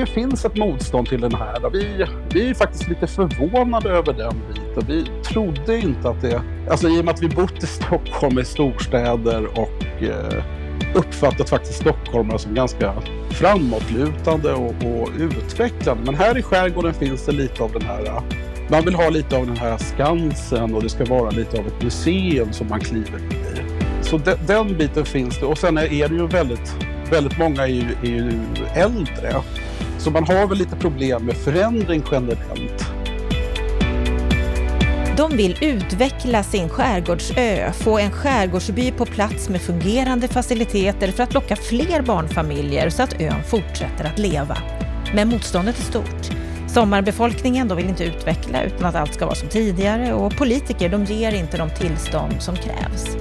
det finns ett motstånd till den här. Vi, vi är faktiskt lite förvånade över den biten. Vi trodde inte att det... Alltså i och med att vi bott i Stockholm i storstäder och eh, uppfattat faktiskt stockholmare som ganska framåtlutande och, och utvecklande. Men här i skärgården finns det lite av den här eh, man vill ha lite av den här Skansen och det ska vara lite av ett museum som man kliver in i. Så de, den biten finns det. Och sen är det ju väldigt, väldigt många är ju, är ju äldre. Så man har väl lite problem med förändring generellt. De vill utveckla sin skärgårdsö, få en skärgårdsby på plats med fungerande faciliteter för att locka fler barnfamiljer så att ön fortsätter att leva. Men motståndet är stort. Sommarbefolkningen de vill inte utveckla utan att allt ska vara som tidigare och politiker de ger inte de tillstånd som krävs.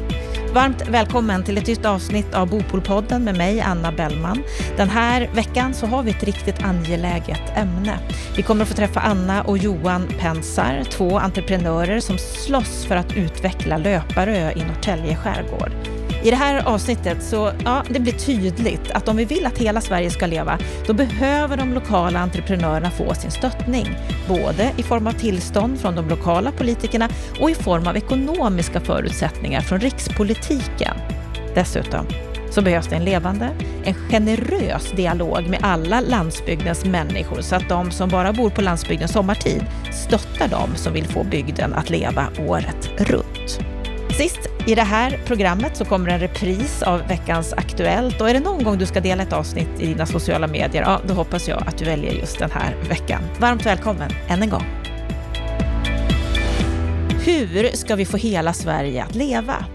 Varmt välkommen till ett nytt avsnitt av Bopolpodden med mig, Anna Bellman. Den här veckan så har vi ett riktigt angeläget ämne. Vi kommer att få träffa Anna och Johan Pensar, två entreprenörer som slåss för att utveckla Löparö i Norrtälje skärgård. I det här avsnittet så ja, det blir tydligt att om vi vill att hela Sverige ska leva, då behöver de lokala entreprenörerna få sin stöttning. Både i form av tillstånd från de lokala politikerna och i form av ekonomiska förutsättningar från rikspolitiken. Dessutom så behövs det en levande, en generös dialog med alla landsbygdens människor så att de som bara bor på landsbygden sommartid stöttar dem som vill få bygden att leva året runt. Sist i det här programmet så kommer en repris av veckans Aktuellt och är det någon gång du ska dela ett avsnitt i dina sociala medier, ja då hoppas jag att du väljer just den här veckan. Varmt välkommen än en gång. Hur ska vi få hela Sverige att leva?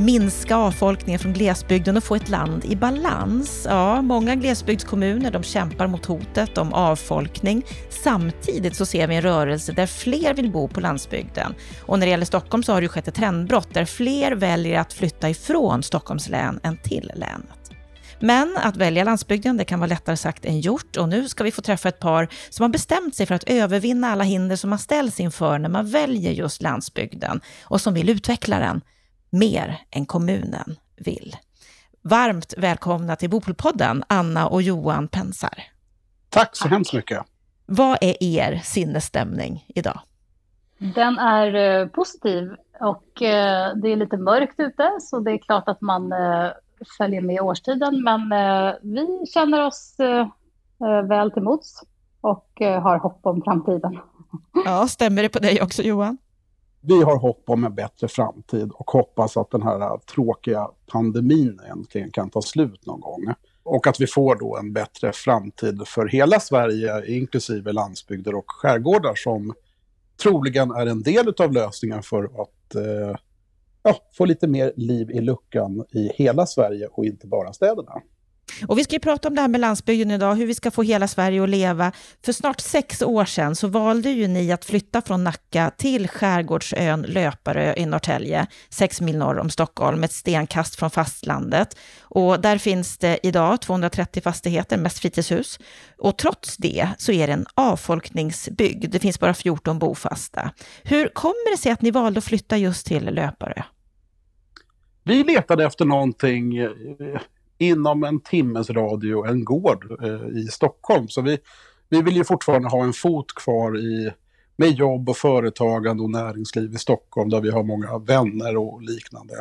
Minska avfolkningen från glesbygden och få ett land i balans. Ja, många glesbygdskommuner de kämpar mot hotet om avfolkning. Samtidigt så ser vi en rörelse där fler vill bo på landsbygden. Och när det gäller Stockholm så har det skett ett trendbrott där fler väljer att flytta ifrån Stockholms län än till länet. Men att välja landsbygden, det kan vara lättare sagt än gjort. Och nu ska vi få träffa ett par som har bestämt sig för att övervinna alla hinder som man ställs inför när man väljer just landsbygden och som vill utveckla den mer än kommunen vill. Varmt välkomna till Bopolpodden, Anna och Johan Pensar. Tack så hemskt mycket. Vad är er sinnesstämning idag? Den är eh, positiv och eh, det är lite mörkt ute så det är klart att man eh, följer med årstiden men vi känner oss väl till mots och har hopp om framtiden. Ja, stämmer det på dig också Johan? Vi har hopp om en bättre framtid och hoppas att den här tråkiga pandemin äntligen kan ta slut någon gång. Och att vi får då en bättre framtid för hela Sverige, inklusive landsbygder och skärgårdar som troligen är en del av lösningen för att eh, ja, få lite mer liv i luckan i hela Sverige och inte bara städerna. Och vi ska ju prata om det här med landsbygden idag, hur vi ska få hela Sverige att leva. För snart sex år sedan så valde ju ni att flytta från Nacka till skärgårdsön Löparö i Norrtälje, sex mil norr om Stockholm, ett stenkast från fastlandet. Och där finns det idag 230 fastigheter, mest fritidshus. Och trots det så är det en avfolkningsbygd. Det finns bara 14 bofasta. Hur kommer det sig att ni valde att flytta just till Löparö? Vi letade efter någonting eh, inom en timmes radio en gård eh, i Stockholm. Så vi, vi vill ju fortfarande ha en fot kvar i, med jobb och företagande och näringsliv i Stockholm där vi har många vänner och liknande.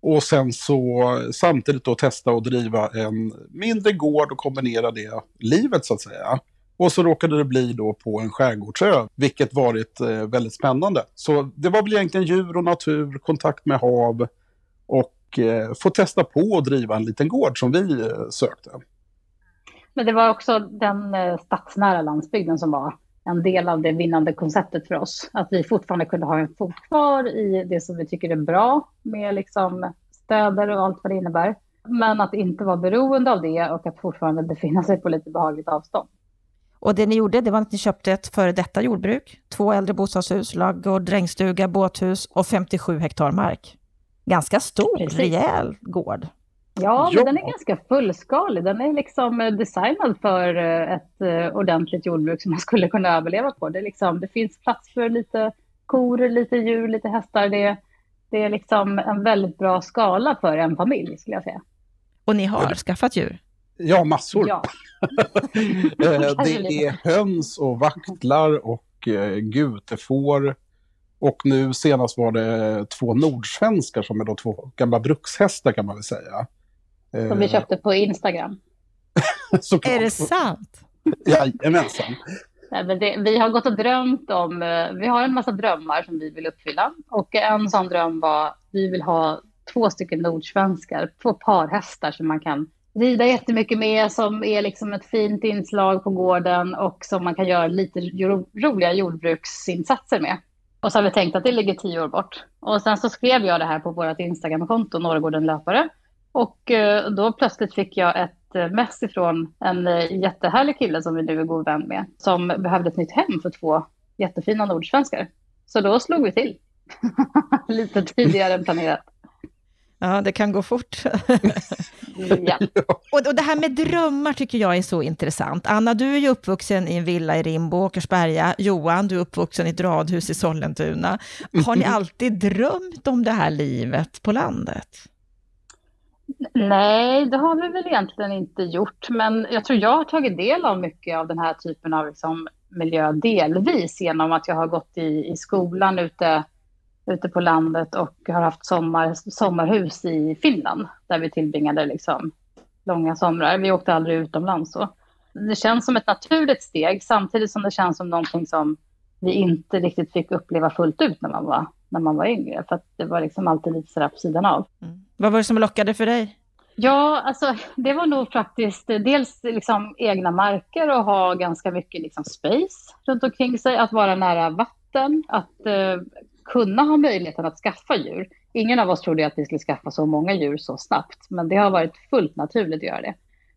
Och sen så samtidigt då testa att driva en mindre gård och kombinera det livet så att säga. Och så råkade det bli då på en skärgårdsö, vilket varit eh, väldigt spännande. Så det var väl egentligen djur och natur, kontakt med hav och och eh, få testa på att driva en liten gård som vi eh, sökte. Men det var också den eh, stadsnära landsbygden som var en del av det vinnande konceptet för oss. Att vi fortfarande kunde ha en fot kvar i det som vi tycker är bra med liksom städer och allt vad det innebär. Men att inte vara beroende av det och att fortfarande befinna sig på lite behagligt avstånd. Och det ni gjorde, det var att ni köpte ett före detta jordbruk, två äldre bostadshus, ladugård, drängstuga, båthus och 57 hektar mark ganska stor, Precis. rejäl gård. Ja, men den är ganska fullskalig. Den är liksom eh, designad för eh, ett eh, ordentligt jordbruk som man skulle kunna överleva på. Det, liksom, det finns plats för lite kor, lite djur, lite hästar. Det, det är liksom en väldigt bra skala för en familj, skulle jag säga. Och ni har skaffat djur? Ja, massor. Ja. Det är höns och vaktlar och gutefår. Och nu senast var det två nordsvenskar som är då två gamla brukshästar kan man väl säga. Som vi köpte på Instagram. är det sant? Jajamensan. Nej, men det, vi har gått och drömt om, vi har en massa drömmar som vi vill uppfylla. Och en sån dröm var, vi vill ha två stycken nordsvenskar, två parhästar som man kan rida jättemycket med, som är liksom ett fint inslag på gården och som man kan göra lite ro roliga jordbruksinsatser med. Och så har vi tänkt att det ligger tio år bort. Och sen så skrev jag det här på vårt Instagramkonto, Norrgården löpare. Och eh, då plötsligt fick jag ett eh, mess ifrån en eh, jättehärlig kille som vi nu är god vän med, som behövde ett nytt hem för två jättefina nordsvenskar. Så då slog vi till. Lite tidigare än planerat. Ja, det kan gå fort. ja. och, och det här med drömmar tycker jag är så intressant. Anna, du är ju uppvuxen i en villa i Rimbo, Åkersberga. Johan, du är uppvuxen i ett radhus i Sollentuna. Har ni alltid drömt om det här livet på landet? Nej, det har vi väl egentligen inte gjort. Men jag tror jag har tagit del av mycket av den här typen av liksom miljö delvis genom att jag har gått i, i skolan ute ute på landet och har haft sommar, sommarhus i Finland där vi tillbringade liksom långa somrar. Vi åkte aldrig utomlands. Så. Det känns som ett naturligt steg samtidigt som det känns som någonting som vi inte riktigt fick uppleva fullt ut när man var, när man var yngre. För det var liksom alltid lite sådär på sidan av. Mm. Vad var det som lockade för dig? Ja, alltså det var nog faktiskt dels liksom egna marker och ha ganska mycket liksom space runt omkring sig, att vara nära vatten, att eh, kunna ha möjligheten att skaffa djur. Ingen av oss trodde att vi skulle skaffa så många djur så snabbt, men det har varit fullt naturligt att göra det.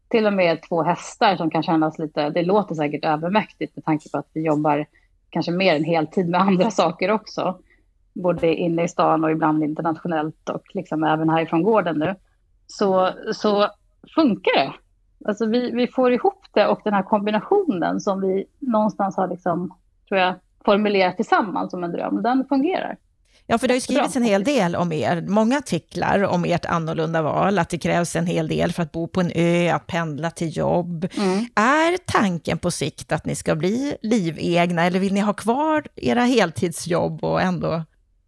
Till och med två hästar som kan kännas lite, det låter säkert övermäktigt med tanke på att vi jobbar kanske mer än heltid med andra saker också. Både inne i stan och ibland internationellt och liksom även härifrån gården nu. Så, så funkar det. Alltså vi, vi får ihop det och den här kombinationen som vi någonstans har liksom, tror jag, formulerat tillsammans som en dröm, den fungerar. Ja, för det har ju skrivits en hel del om er, många artiklar om ert annorlunda val, att det krävs en hel del för att bo på en ö, att pendla till jobb. Mm. Är tanken på sikt att ni ska bli livegna, eller vill ni ha kvar era heltidsjobb och ändå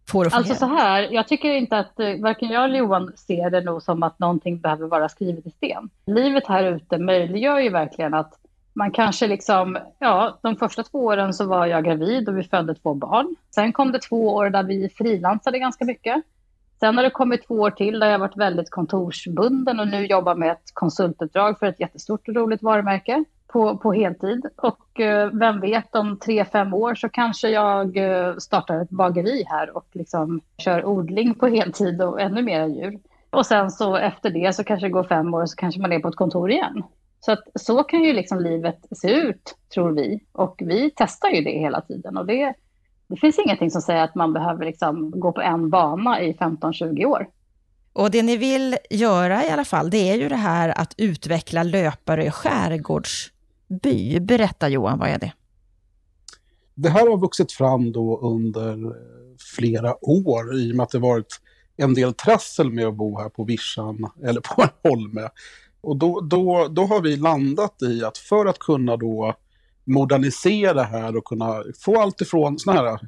få det att Alltså så här, jag tycker inte att eh, varken jag eller Johan ser det nog som att någonting behöver vara skrivet i sten. Livet här ute möjliggör ju verkligen att man kanske liksom, ja, de första två åren så var jag gravid och vi födde två barn. Sen kom det två år där vi frilansade ganska mycket. Sen har det kommit två år till där jag varit väldigt kontorsbunden och nu jobbar med ett konsultuppdrag för ett jättestort och roligt varumärke på, på heltid. Och eh, vem vet, om tre, fem år så kanske jag eh, startar ett bageri här och liksom kör odling på heltid och ännu mer djur. Och sen så efter det så kanske det går fem år och så kanske man är på ett kontor igen. Så att så kan ju liksom livet se ut, tror vi. Och vi testar ju det hela tiden. Och det, det finns ingenting som säger att man behöver liksom gå på en bana i 15-20 år. Och det ni vill göra i alla fall, det är ju det här att utveckla löpare skärgårdsby. Berätta Johan, vad är det? Det här har vuxit fram då under flera år i och med att det varit en del trassel med att bo här på Vischan eller på en holme. Och då, då, då har vi landat i att för att kunna då modernisera här och kunna få allt ifrån såna här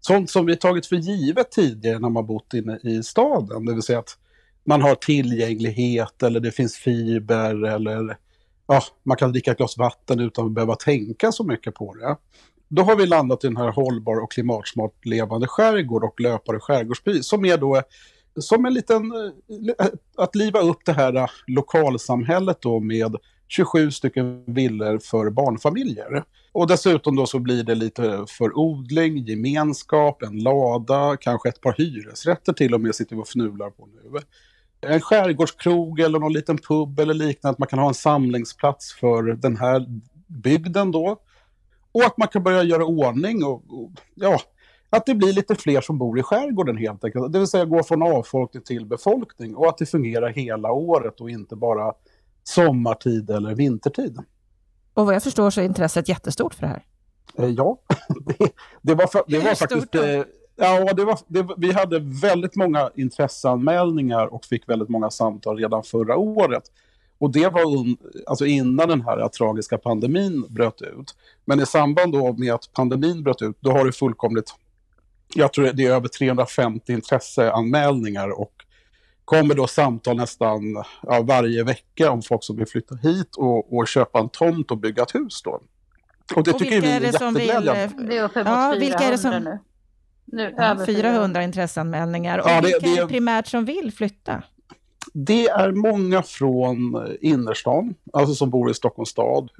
sånt som vi tagit för givet tidigare när man bott inne i staden. Det vill säga att man har tillgänglighet eller det finns fiber eller ja, man kan dricka ett glas vatten utan att behöva tänka så mycket på det. Då har vi landat i den här hållbar och klimatsmart levande skärgård och löpare skärgårdsby som är då som en liten, eh, att liva upp det här eh, lokalsamhället då med 27 stycken villor för barnfamiljer. Och dessutom då så blir det lite för odling, gemenskap, en lada, kanske ett par hyresrätter till och med sitter vi och fnular på nu. En skärgårdskrog eller någon liten pub eller liknande, att man kan ha en samlingsplats för den här bygden då. Och att man kan börja göra ordning och, och ja, att det blir lite fler som bor i skärgården helt enkelt. Det vill säga gå från avfolkning till befolkning och att det fungerar hela året och inte bara sommartid eller vintertid. Och vad jag förstår så är intresset jättestort för det här. Eh, ja, det, det, var, det var faktiskt... Eh, ja, det var, det, vi hade väldigt många intresseanmälningar och fick väldigt många samtal redan förra året. Och det var un, alltså innan den här tragiska pandemin bröt ut. Men i samband då med att pandemin bröt ut, då har det fullkomligt, jag tror det är över 350 intresseanmälningar och kommer då samtal nästan ja, varje vecka om folk som vill flytta hit och, och köpa en tomt och bygga ett hus då. Och det och tycker vi är, är jätteglädjande. Vill, det är uppemot ja, 400 vilka är det som... nu. nu ja, 400 intresseanmälningar. Och ja, det, vilka det, är det primärt som vill flytta? Det är många från innerstan, alltså som bor i Stockholms stad.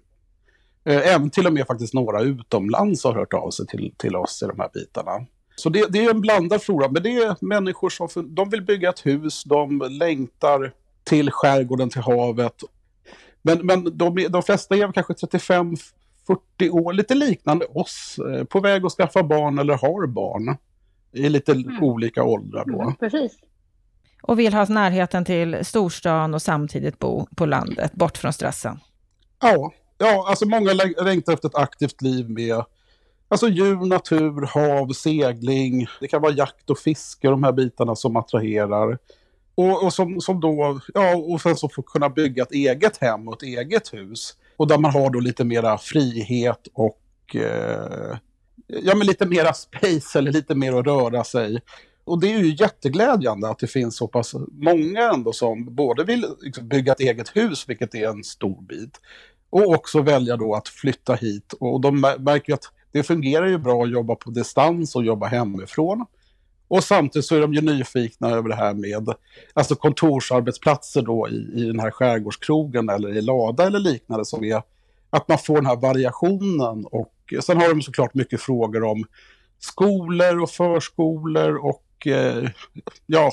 Eh, även till och med faktiskt några utomlands har hört av sig till, till oss i de här bitarna. Så det, det är en blandad flora, men det är människor som de vill bygga ett hus, de längtar till skärgården, till havet. Men, men de, de flesta är kanske 35 40 år, lite liknande oss, eh, på väg att skaffa barn eller har barn. I lite mm. olika åldrar då. Mm, precis. Och vill ha närheten till storstan och samtidigt bo på landet, bort från stressen. Ja, ja alltså många längtar efter ett aktivt liv med alltså djur, natur, hav, segling. Det kan vara jakt och fiske, de här bitarna som attraherar. Och, och som, som då, ja, och sen så får kunna bygga ett eget hem och ett eget hus. Och där man har då lite mera frihet och eh, ja, men lite mera space eller lite mer att röra sig. Och det är ju jätteglädjande att det finns så pass många ändå som både vill liksom bygga ett eget hus, vilket är en stor bit, och också välja då att flytta hit. Och de märker ju att det fungerar ju bra att jobba på distans och jobba hemifrån. Och samtidigt så är de ju nyfikna över det här med alltså kontorsarbetsplatser då i, i den här skärgårdskrogen eller i Lada eller liknande som är att man får den här variationen och sen har de såklart mycket frågor om skolor och förskolor och eh, ja,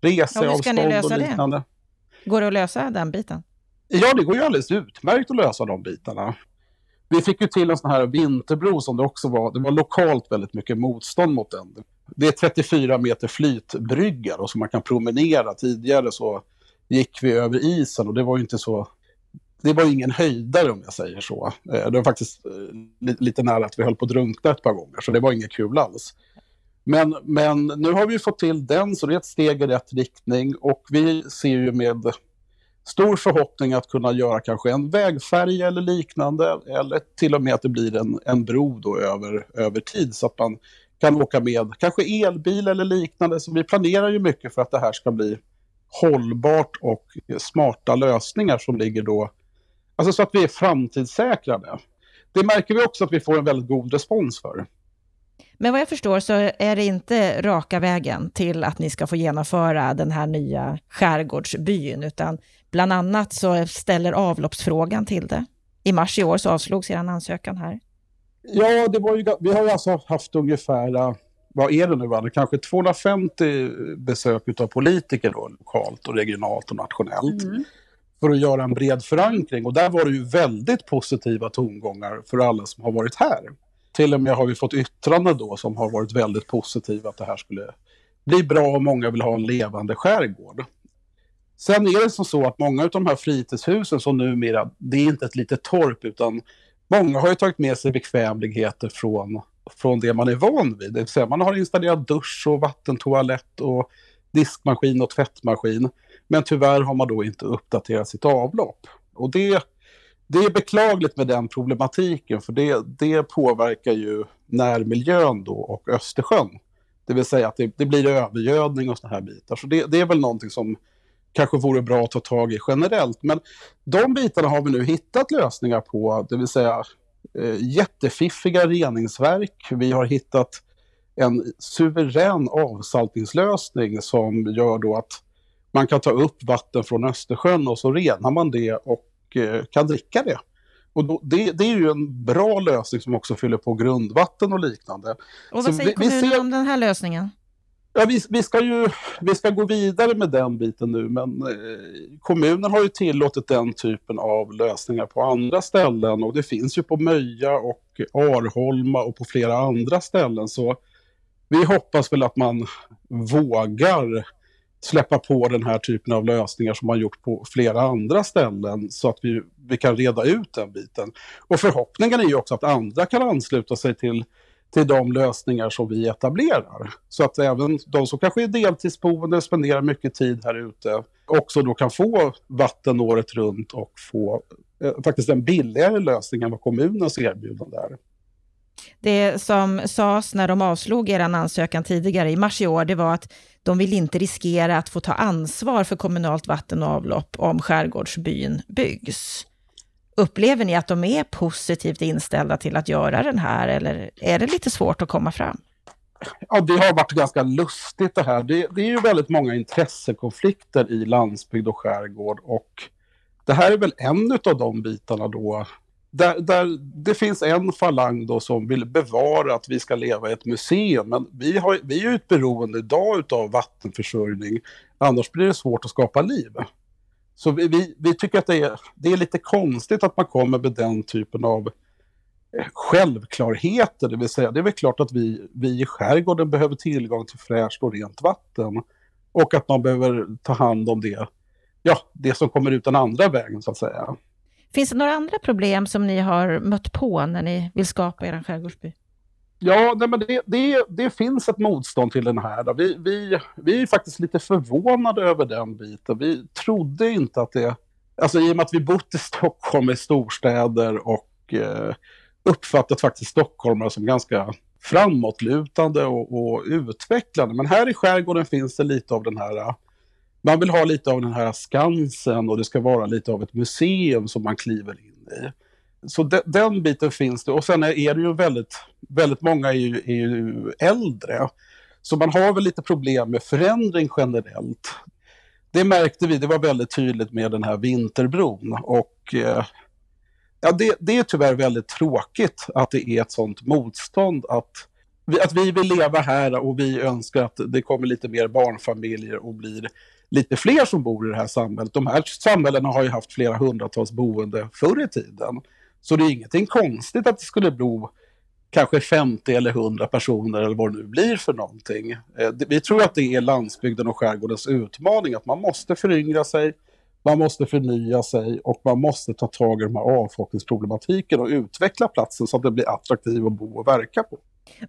reseavstånd och liknande. Det? Går det att lösa den biten? Ja, det går ju alldeles utmärkt att lösa de bitarna. Vi fick ju till en sån här vinterbro som det också var, det var lokalt väldigt mycket motstånd mot den det är 34 meter flytbrygga då, så man kan promenera. Tidigare så gick vi över isen och det var ju inte så... Det var ingen höjdare om jag säger så. Eh, det var faktiskt eh, lite nära att vi höll på att drunkna ett par gånger, så det var inget kul alls. Men, men nu har vi fått till den, så det är ett steg i rätt riktning och vi ser ju med stor förhoppning att kunna göra kanske en vägfärja eller liknande, eller till och med att det blir en, en bro då över, över tid, så att man kan åka med kanske elbil eller liknande. Så vi planerar ju mycket för att det här ska bli hållbart och smarta lösningar som ligger då, alltså så att vi är framtidssäkrade. Det märker vi också att vi får en väldigt god respons för. Men vad jag förstår så är det inte raka vägen till att ni ska få genomföra den här nya skärgårdsbyn, utan bland annat så ställer avloppsfrågan till det. I mars i år så avslogs er ansökan här. Ja, det var ju, vi har ju alltså haft ungefär, äh, vad är det nu, kanske 250 besök av politiker då, lokalt och regionalt och nationellt. Mm. För att göra en bred förankring. Och där var det ju väldigt positiva tongångar för alla som har varit här. Till och med har vi fått yttranden då som har varit väldigt positiva att det här skulle bli bra och många vill ha en levande skärgård. Sen är det som så att många av de här fritidshusen som numera, det är inte ett litet torp utan Många har ju tagit med sig bekvämligheter från, från det man är van vid. Det vill säga man har installerat dusch och vattentoalett och diskmaskin och tvättmaskin. Men tyvärr har man då inte uppdaterat sitt avlopp. Och det, det är beklagligt med den problematiken för det, det påverkar ju närmiljön då och Östersjön. Det vill säga att det, det blir övergödning och sådana här bitar. Så det, det är väl någonting som kanske vore bra att ta tag i generellt. Men de bitarna har vi nu hittat lösningar på, det vill säga eh, jättefiffiga reningsverk. Vi har hittat en suverän avsaltningslösning som gör då att man kan ta upp vatten från Östersjön och så renar man det och kan dricka det. Och då, det, det, är ju en bra lösning som också fyller på grundvatten och liknande. Och vad säger vi, kommunen vi ser... om den här lösningen? Ja, vi, vi, ska ju vi ska gå vidare med den biten nu, men eh, kommunen har ju tillåtit den typen av lösningar på andra ställen och det finns ju på Möja och Arholma och på flera andra ställen. Så vi hoppas väl att man vågar släppa på den här typen av lösningar som man gjort på flera andra ställen så att vi, vi kan reda ut den biten. Och förhoppningen är ju också att andra kan ansluta sig till till de lösningar som vi etablerar. Så att även de som kanske är deltidsboende, spenderar mycket tid här ute, också då kan få vatten året runt och få eh, faktiskt en billigare lösning än vad kommunens erbjudande är. Det som sades när de avslog er ansökan tidigare i mars i år, det var att de vill inte riskera att få ta ansvar för kommunalt vatten och avlopp om skärgårdsbyn byggs. Upplever ni att de är positivt inställda till att göra den här eller är det lite svårt att komma fram? Ja, det har varit ganska lustigt det här. Det, det är ju väldigt många intressekonflikter i landsbygd och skärgård och det här är väl en av de bitarna då där, där, det finns en falang då som vill bevara att vi ska leva i ett museum. Men vi, har, vi är ju ett beroende idag av vattenförsörjning. Annars blir det svårt att skapa liv. Så vi, vi, vi, tycker att det är, det är lite konstigt att man kommer med den typen av eh, självklarheter. Det vill säga, det är väl klart att vi, vi i skärgården behöver tillgång till fräscht och rent vatten. Och att man behöver ta hand om det, ja, det som kommer ut den andra vägen så att säga. Finns det några andra problem som ni har mött på när ni vill skapa er skärgårdsby? Ja, nej, men det, det, det, finns ett motstånd till den här. Vi, vi, vi är faktiskt lite förvånade över den biten. Vi trodde inte att det... Alltså i och med att vi bott i Stockholm i storstäder och eh, uppfattat faktiskt stockholmare som ganska framåtlutande och, och utvecklande. Men här i skärgården finns det lite av den här man vill ha lite av den här Skansen och det ska vara lite av ett museum som man kliver in i. Så de, den biten finns det. Och sen är, är det ju väldigt, väldigt många är ju, är ju äldre. Så man har väl lite problem med förändring generellt. Det märkte vi, det var väldigt tydligt med den här vinterbron. Och eh, ja, det, det är tyvärr väldigt tråkigt att det är ett sånt motstånd att att vi vill leva här och vi önskar att det kommer lite mer barnfamiljer och blir lite fler som bor i det här samhället. De här samhällena har ju haft flera hundratals boende förr i tiden. Så det är ingenting konstigt att det skulle bo kanske 50 eller 100 personer eller vad det nu blir för någonting. Eh, vi tror att det är landsbygden och skärgårdens utmaning, att man måste föryngra sig, man måste förnya sig och man måste ta tag i de här avfolkningsproblematiken och utveckla platsen så att det blir attraktiv att bo och verka på.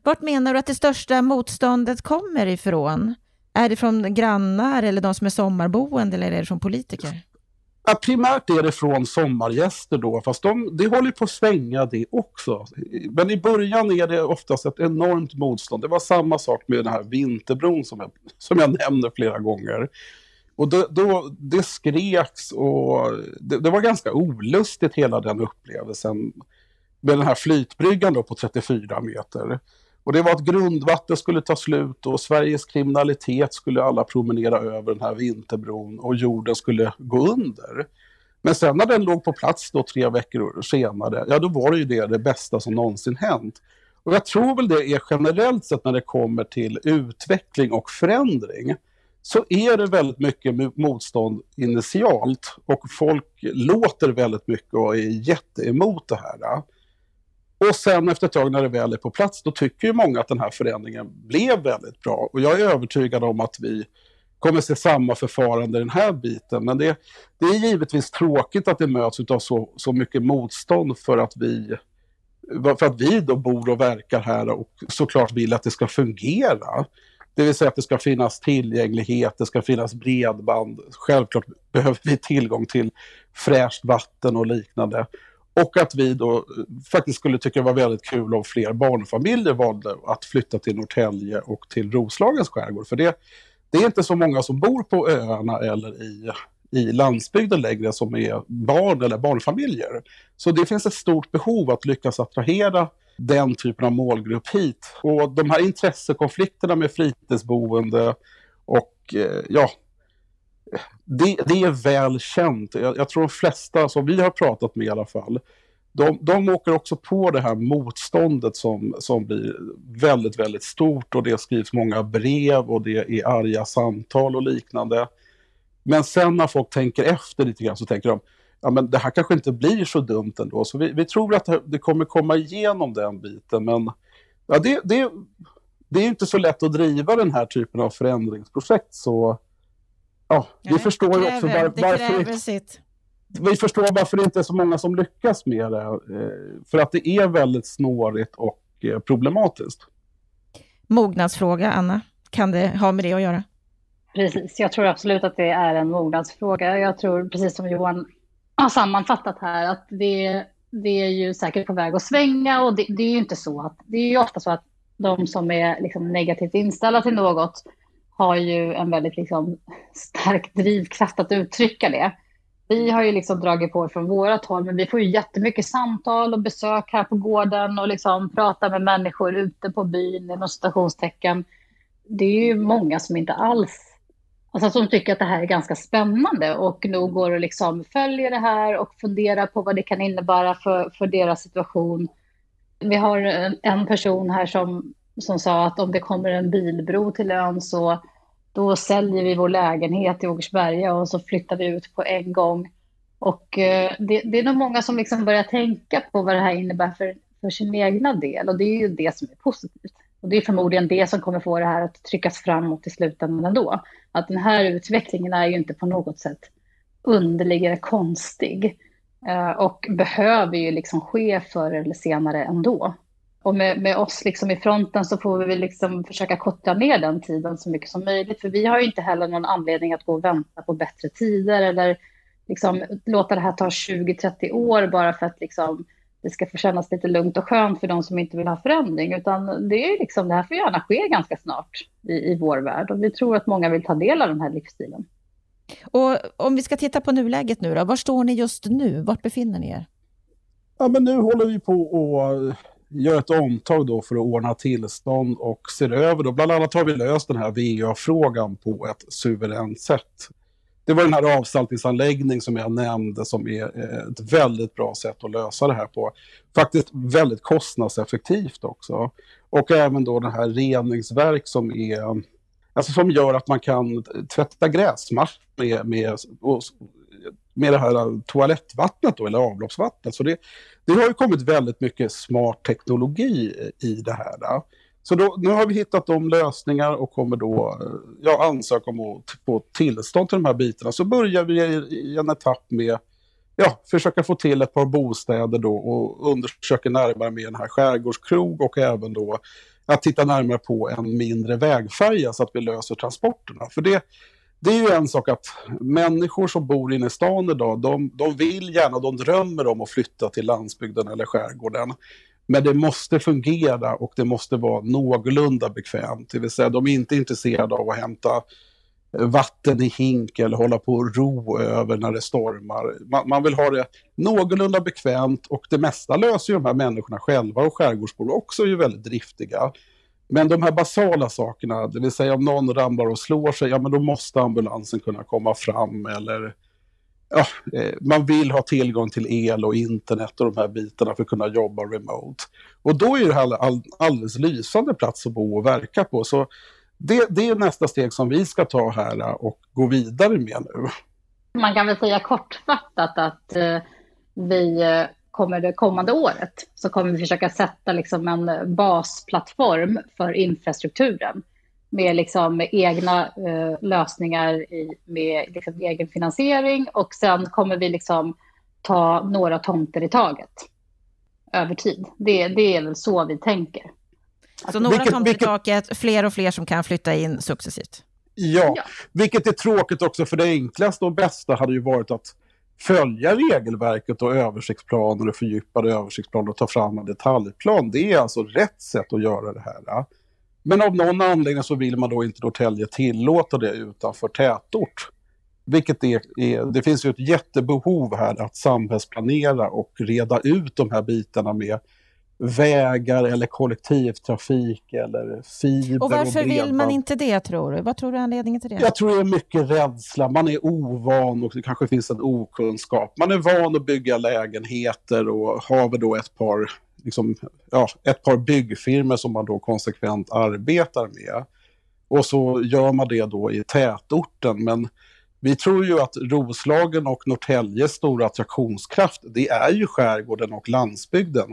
Vart menar du att det största motståndet kommer ifrån? Är det från grannar eller de som är sommarboende eller är det från politiker? Ja, primärt är det från sommargäster då, fast de, det håller på att svänga det också. Men i början är det oftast ett enormt motstånd. Det var samma sak med den här vinterbron som jag, som jag nämnde flera gånger. Och då, då, det skreks och det, det, var ganska olustigt hela den upplevelsen med den här flytbryggan då på 34 meter. Och det var att grundvatten skulle ta slut och Sveriges kriminalitet skulle alla promenera över den här vinterbron och jorden skulle gå under. Men sen när den låg på plats då tre veckor senare, ja då var det ju det, det bästa som någonsin hänt. Och jag tror väl det är generellt sett när det kommer till utveckling och förändring så är det väldigt mycket motstånd initialt och folk låter väldigt mycket och är jätteemot det här. Och sen efter ett tag när det väl är på plats, då tycker ju många att den här förändringen blev väldigt bra. Och jag är övertygad om att vi kommer se samma förfarande i den här biten. Men det, det är givetvis tråkigt att det möts av så, så mycket motstånd för att vi för att vi då bor och verkar här och såklart vill att det ska fungera. Det vill säga att det ska finnas tillgänglighet, det ska finnas bredband. Självklart behöver vi tillgång till fräscht vatten och liknande. Och att vi då eh, faktiskt skulle tycka det var väldigt kul om fler barnfamiljer valde att flytta till Norrtälje och till Roslagens skärgård. För det, det är inte så många som bor på öarna eller i, i landsbygden längre som är barn eller barnfamiljer. Så det finns ett stort behov att lyckas attrahera den typen av målgrupp hit. Och de här intressekonflikterna med fritidsboende och eh, ja, det, det, är väl känt. Jag, jag, tror de flesta som vi har pratat med i alla fall, de, de åker också på det här motståndet som, som blir väldigt, väldigt stort och det skrivs många brev och det är arga samtal och liknande. Men sen när folk tänker efter lite grann så tänker de, ja men det här kanske inte blir så dumt ändå. Så vi, vi tror att det, kommer komma igenom den biten, men ja, det, det, det är inte så lätt att driva den här typen av förändringsprojekt. Så ja, vi Nej, förstår kräver, också var, varför... Sitt. Vi förstår varför det inte är så många som lyckas med det. Eh, för att det är väldigt snårigt och eh, problematiskt. Mognadsfråga, Anna. Kan det ha med det att göra? Precis, jag tror absolut att det är en mognadsfråga. Jag tror, precis som Johan har sammanfattat här, att det, det är ju säkert på väg att svänga och det, det är ju inte så att, det är ju ofta så att de som är liksom negativt inställda till något har ju en väldigt liksom stark drivkraft att uttrycka det. Vi har ju liksom dragit på från vårat håll, men vi får ju jättemycket samtal och besök här på gården och liksom pratar med människor ute på byn inom citationstecken. Det är ju många som inte alls Alltså som tycker att det här är ganska spännande och nog går och liksom följer det här och funderar på vad det kan innebära för, för deras situation. Vi har en person här som, som sa att om det kommer en bilbro till ön så då säljer vi vår lägenhet i Åkersberga och så flyttar vi ut på en gång. Och eh, det, det, är nog många som liksom börjar tänka på vad det här innebär för, för sin egna del och det är ju det som är positivt. Och det är förmodligen det som kommer få det här att tryckas framåt i slutändan ändå. Att den här utvecklingen är ju inte på något sätt underlig eller konstig. Eh, och behöver ju liksom ske förr eller senare ändå. Och med, med oss liksom i fronten så får vi liksom försöka korta ner den tiden så mycket som möjligt. För vi har ju inte heller någon anledning att gå och vänta på bättre tider eller liksom låta det här ta 20-30 år bara för att liksom det ska få kännas lite lugnt och skönt för de som inte vill ha förändring. Utan det, är liksom, det här får gärna ske ganska snart i, i vår värld. Och vi tror att många vill ta del av den här livsstilen. Och om vi ska titta på nuläget nu då, var står ni just nu? Vart befinner ni er? Ja, men nu håller vi på gör ett omtag då för att ordna tillstånd och ser över då. Bland annat har vi löst den här VA-frågan på ett suveränt sätt det var den här avsaltningsanläggningen som jag nämnde som är eh, ett väldigt bra sätt att lösa det här på. Faktiskt väldigt kostnadseffektivt också. Och även då den här reningsverk som är Alltså som gör att man kan tvätta gräsmattor med, med, med det här toalettvattnet då, eller avloppsvattnet. Så det, det har ju kommit väldigt mycket smart teknologi i det här. Då. Så då, nu har vi hittat de lösningar och kommer då eh, ja, ansöka om att få tillstånd till de här bitarna. Så börjar vi i en etapp med ja, försöka få till ett par bostäder då och undersöka närmare med den här skärgårdskrog och även då att titta närmare på en mindre vägfärja så att vi löser transporterna. För det, det är ju en sak att människor som bor inne i stan idag, de, de vill gärna, de drömmer om att flytta till landsbygden eller skärgården. Men det måste fungera och det måste vara någorlunda bekvämt. Det vill säga de är inte intresserade av att hämta vatten i hink eller hålla på och ro över när det stormar. Man, man, vill ha det någorlunda bekvämt och det mesta löser ju de här människorna själva och skärgårdsbor också är ju väldigt driftiga. Men de här basala sakerna, det vill säga om någon ramlar och slår sig, ja men då måste ambulansen kunna komma fram eller ja, eh, man vill ha tillgång till el och internet och de här bitarna för att kunna jobba remote. Och då är det här all, alldeles lysande plats att bo och verka på. Så det, det är nästa steg som vi ska ta här eh, och gå vidare med nu. Man kan väl säga kortfattat att eh, vi kommer det kommande året så kommer vi försöka sätta liksom en basplattform för infrastrukturen med liksom egna eh, lösningar i, med liksom egen finansiering och sen kommer vi liksom ta några tomter i taget över tid. Det, det är väl så vi tänker. Så några vilket, tomter i taket, fler och fler som kan flytta in successivt? Ja, ja, vilket är tråkigt också för det enklaste och bästa hade ju varit att följa regelverket och översiktsplaner och fördjupade översiktsplaner och ta fram en detaljplan. Det är alltså rätt sätt att göra det här. Men av någon anledning så vill man då inte Norrtälje tillåta det utanför tätort. Vilket är, är, det finns ju ett jättebehov här att samhällsplanera och reda ut de här bitarna med vägar eller kollektivtrafik eller fiber och varför och vill man inte det tror du? Vad tror du är anledningen till det? Jag tror det är mycket rädsla, man är ovan och det kanske finns en okunskap. Man är van att bygga lägenheter och har vi då ett par liksom, ja, ett par byggfirmor som man då konsekvent arbetar med. Och så gör man det då i tätorten. Men vi tror ju att Roslagen och Norrtäljes stora attraktionskraft, det är ju skärgården och landsbygden.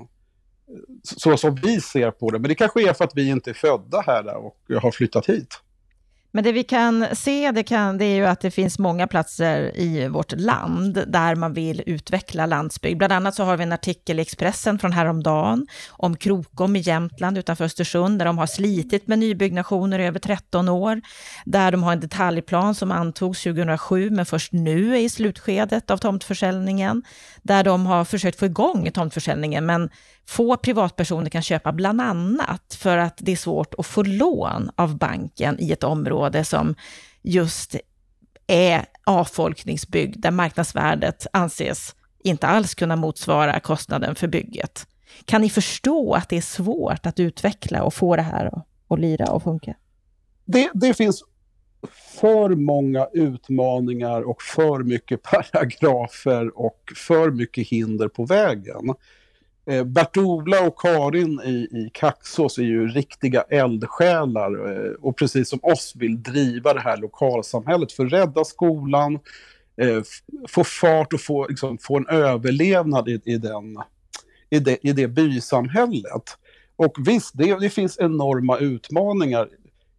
Så som vi ser på det. Men det kanske är för att vi inte är födda här och har flyttat hit. Men det vi kan se, det, kan, det är ju att det finns många platser i vårt land där man vill utveckla landsbygd. Bland annat så har vi en artikel i Expressen från häromdagen om Krokom i Jämtland utanför Östersund, där de har slitit med nybyggnationer i över 13 år, där de har en detaljplan som antogs 2007, men först nu är i slutskedet av tomtförsäljningen, där de har försökt få igång tomtförsäljningen, men få privatpersoner kan köpa, bland annat för att det är svårt att få lån av banken i ett område som just är avfolkningsbygd, där marknadsvärdet anses inte alls kunna motsvara kostnaden för bygget. Kan ni förstå att det är svårt att utveckla och få det här att, att lira och funka? Det, det finns för många utmaningar och för mycket paragrafer och för mycket hinder på vägen. Eh, Bert-Ola och Karin i, i Kaxås är ju riktiga eldsjälar eh, och precis som oss vill driva det här lokalsamhället för att rädda skolan, eh, få fart och få, liksom, få en överlevnad i, i, den, i, det, i det bysamhället. Och visst, det, det finns enorma utmaningar.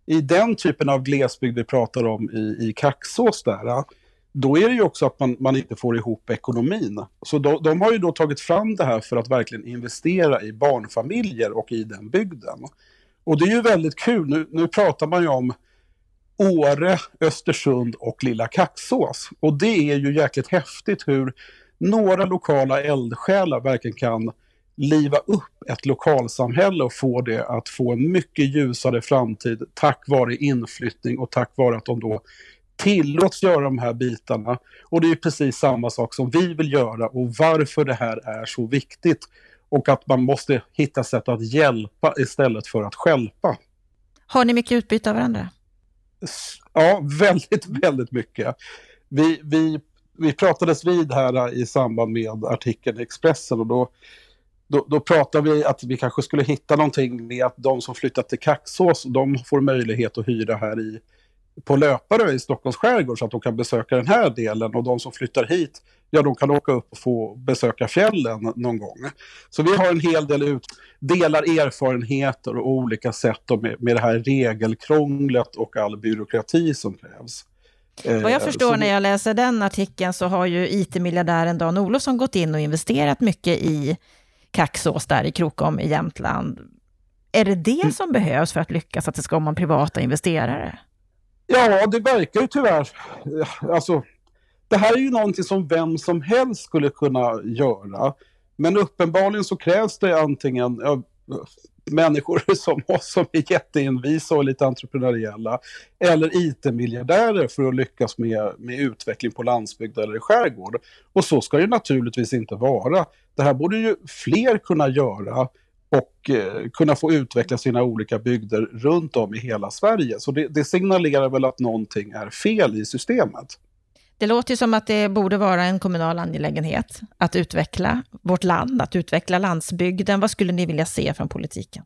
I den typen av glesbygd vi pratar om i, i Kaxås där, eh då är det ju också att man, man inte får ihop ekonomin. Så de, de, har ju då tagit fram det här för att verkligen investera i barnfamiljer och i den bygden. Och det är ju väldigt kul, nu, nu pratar man ju om Åre, Östersund och Lilla Kaxås. Och det är ju jäkligt häftigt hur några lokala eldsjälar verkligen kan liva upp ett lokalsamhälle och få det att få en mycket ljusare framtid tack vare inflyttning och tack vare att de då tillåts göra de här bitarna. Och det är precis samma sak som vi vill göra och varför det här är så viktigt. Och att man måste hitta sätt att hjälpa istället för att skälpa. Har ni mycket utbyte av varandra? Ja, väldigt, väldigt mycket. Vi, vi, vi pratades vid här i samband med artikeln i Expressen och då, då, då pratade vi att vi kanske skulle hitta någonting med att de som flyttat till Kaxås, de får möjlighet att hyra här i på löpare i Stockholms skärgård så att de kan besöka den här delen och de som flyttar hit, ja de kan åka upp och få besöka fjällen någon gång. Så vi har en hel del ut, delar erfarenheter och olika sätt med, med det här regelkrånglet och all byråkrati som krävs. Vad jag eh, förstår så... när jag läser den artikeln så har ju IT-miljardären Dan Olofsson gått in och investerat mycket i Kaxås där i Krokom i Jämtland. Är det det mm. som behövs för att lyckas, att det ska komma privata investerare? Ja, det verkar ju tyvärr. Alltså, det här är ju någonting som vem som helst skulle kunna göra. Men uppenbarligen så krävs det antingen ja, människor som oss som är jätteenvisa och lite entreprenöriella eller IT-miljardärer för att lyckas med, med utveckling på landsbygd eller i skärgård. Och så ska det naturligtvis inte vara. Det här borde ju fler kunna göra och eh, kunna få utveckla sina olika bygder runt om i hela Sverige. Så det, det signalerar väl att någonting är fel i systemet. Det låter ju som att det borde vara en kommunal angelägenhet att utveckla vårt land, att utveckla landsbygden. Vad skulle ni vilja se från politiken?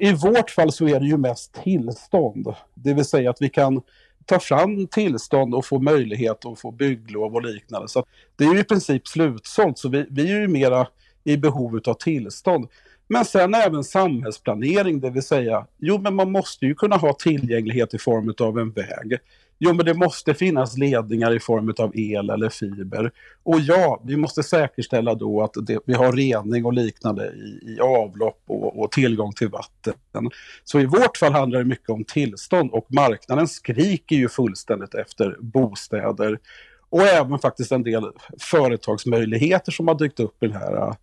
I vårt fall så är det ju mest tillstånd. Det vill säga att vi kan ta fram tillstånd och få möjlighet att få bygglov och liknande. Så det är ju i princip slutsålt, så vi, vi är ju mera i behov av tillstånd. Men sen även samhällsplanering, det vill säga, jo men man måste ju kunna ha tillgänglighet i form av en väg. Jo men det måste finnas ledningar i form av el eller fiber. Och ja, vi måste säkerställa då att det, vi har rening och liknande i, i avlopp och, och, tillgång till vatten. Så i vårt fall handlar det mycket om tillstånd och marknaden skriker ju fullständigt efter bostäder och även faktiskt en del företagsmöjligheter som har dykt upp i den här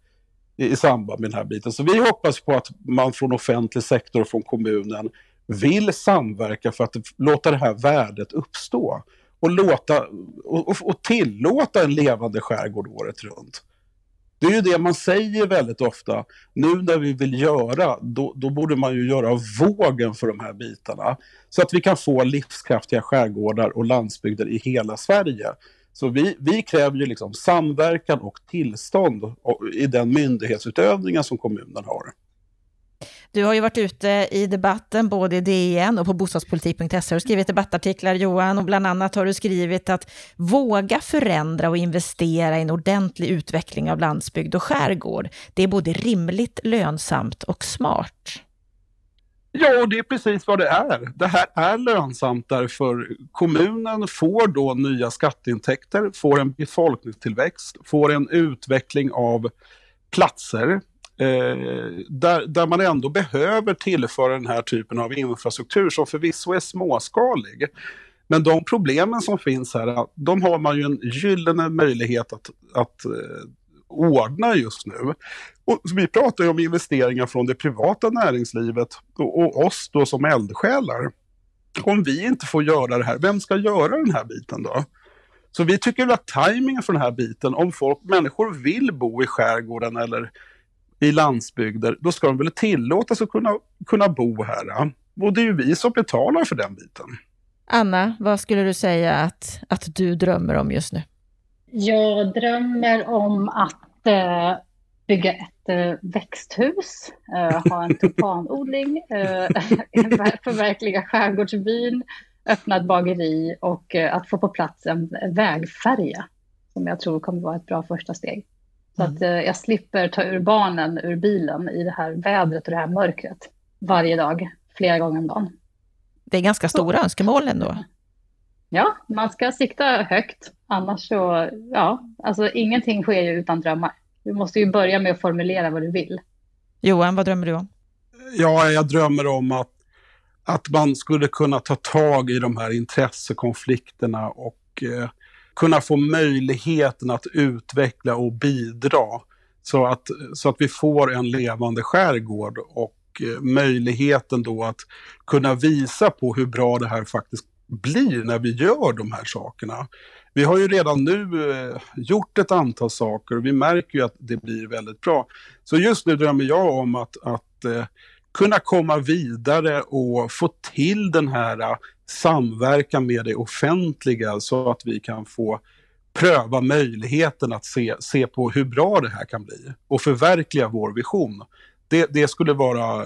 i, samband med den här biten. Så vi hoppas på att man från offentlig sektor och från kommunen vill samverka för att låta det här värdet uppstå och, låta, och, och tillåta en levande skärgård året runt. Det är ju det man säger väldigt ofta. Nu när vi vill göra, då, då, borde man ju göra vågen för de här bitarna. Så att vi kan få livskraftiga skärgårdar och landsbygder i hela Sverige. Så vi, vi kräver ju liksom samverkan och tillstånd i den myndighetsutövningen som kommunen har. Du har ju varit ute i debatten, både i DN och på bostadspolitik.se, och skrivit debattartiklar, Johan, och bland annat har du skrivit att våga förändra och investera i en ordentlig utveckling av landsbygd och skärgård. Det är både rimligt, lönsamt och smart. Ja, och det är precis vad det är. Det här är lönsamt därför kommunen får då nya skatteintäkter, får en befolkningstillväxt, får en utveckling av platser eh, där, där man ändå behöver tillföra den här typen av infrastruktur som förvisso är småskalig. Men de problemen som finns här, de har man ju en gyllene möjlighet att, att eh, ordnar ordna just nu. Och vi pratar ju om investeringar från det privata näringslivet och, och oss då som eldsjälar. Om vi inte får göra det här, vem ska göra den här biten då? Så vi tycker att tajmingen för den här biten, om folk, människor vill bo i skärgården eller i landsbygder, då ska de väl tillåtas att kunna, kunna bo här. Och det är ju vi som betalar för den biten. Anna, vad skulle du säga att, att du drömmer om just nu? Jag drömmer om att eh, bygga ett eh, växthus, eh, ha en tulpanodling, eh, förverkliga skärgårdsbyn, öppna ett bageri och eh, att få på plats en vägfärja som jag tror kommer vara ett bra första steg. Så mm. att eh, jag slipper ta ur barnen ur bilen i det här vädret och det här mörkret varje dag, flera gånger om dagen. Det är ganska stora så. önskemål ändå. Ja, man ska sikta högt. Annars så, ja, alltså ingenting sker ju utan drömmar. Du måste ju börja med att formulera vad du vill. Johan, vad drömmer du om? Ja, jag drömmer om att, att man skulle kunna ta tag i de här intressekonflikterna och eh, kunna få möjligheten att utveckla och bidra så att, så att vi får en levande skärgård och eh, möjligheten då att kunna visa på hur bra det här faktiskt blir när vi gör de här sakerna. Vi har ju redan nu eh, gjort ett antal saker och vi märker ju att det blir väldigt bra. Så just nu drömmer jag om att, att eh, kunna komma vidare och få till den här eh, samverkan med det offentliga så att vi kan få pröva möjligheten att se, se på hur bra det här kan bli och förverkliga vår vision. Det, det skulle vara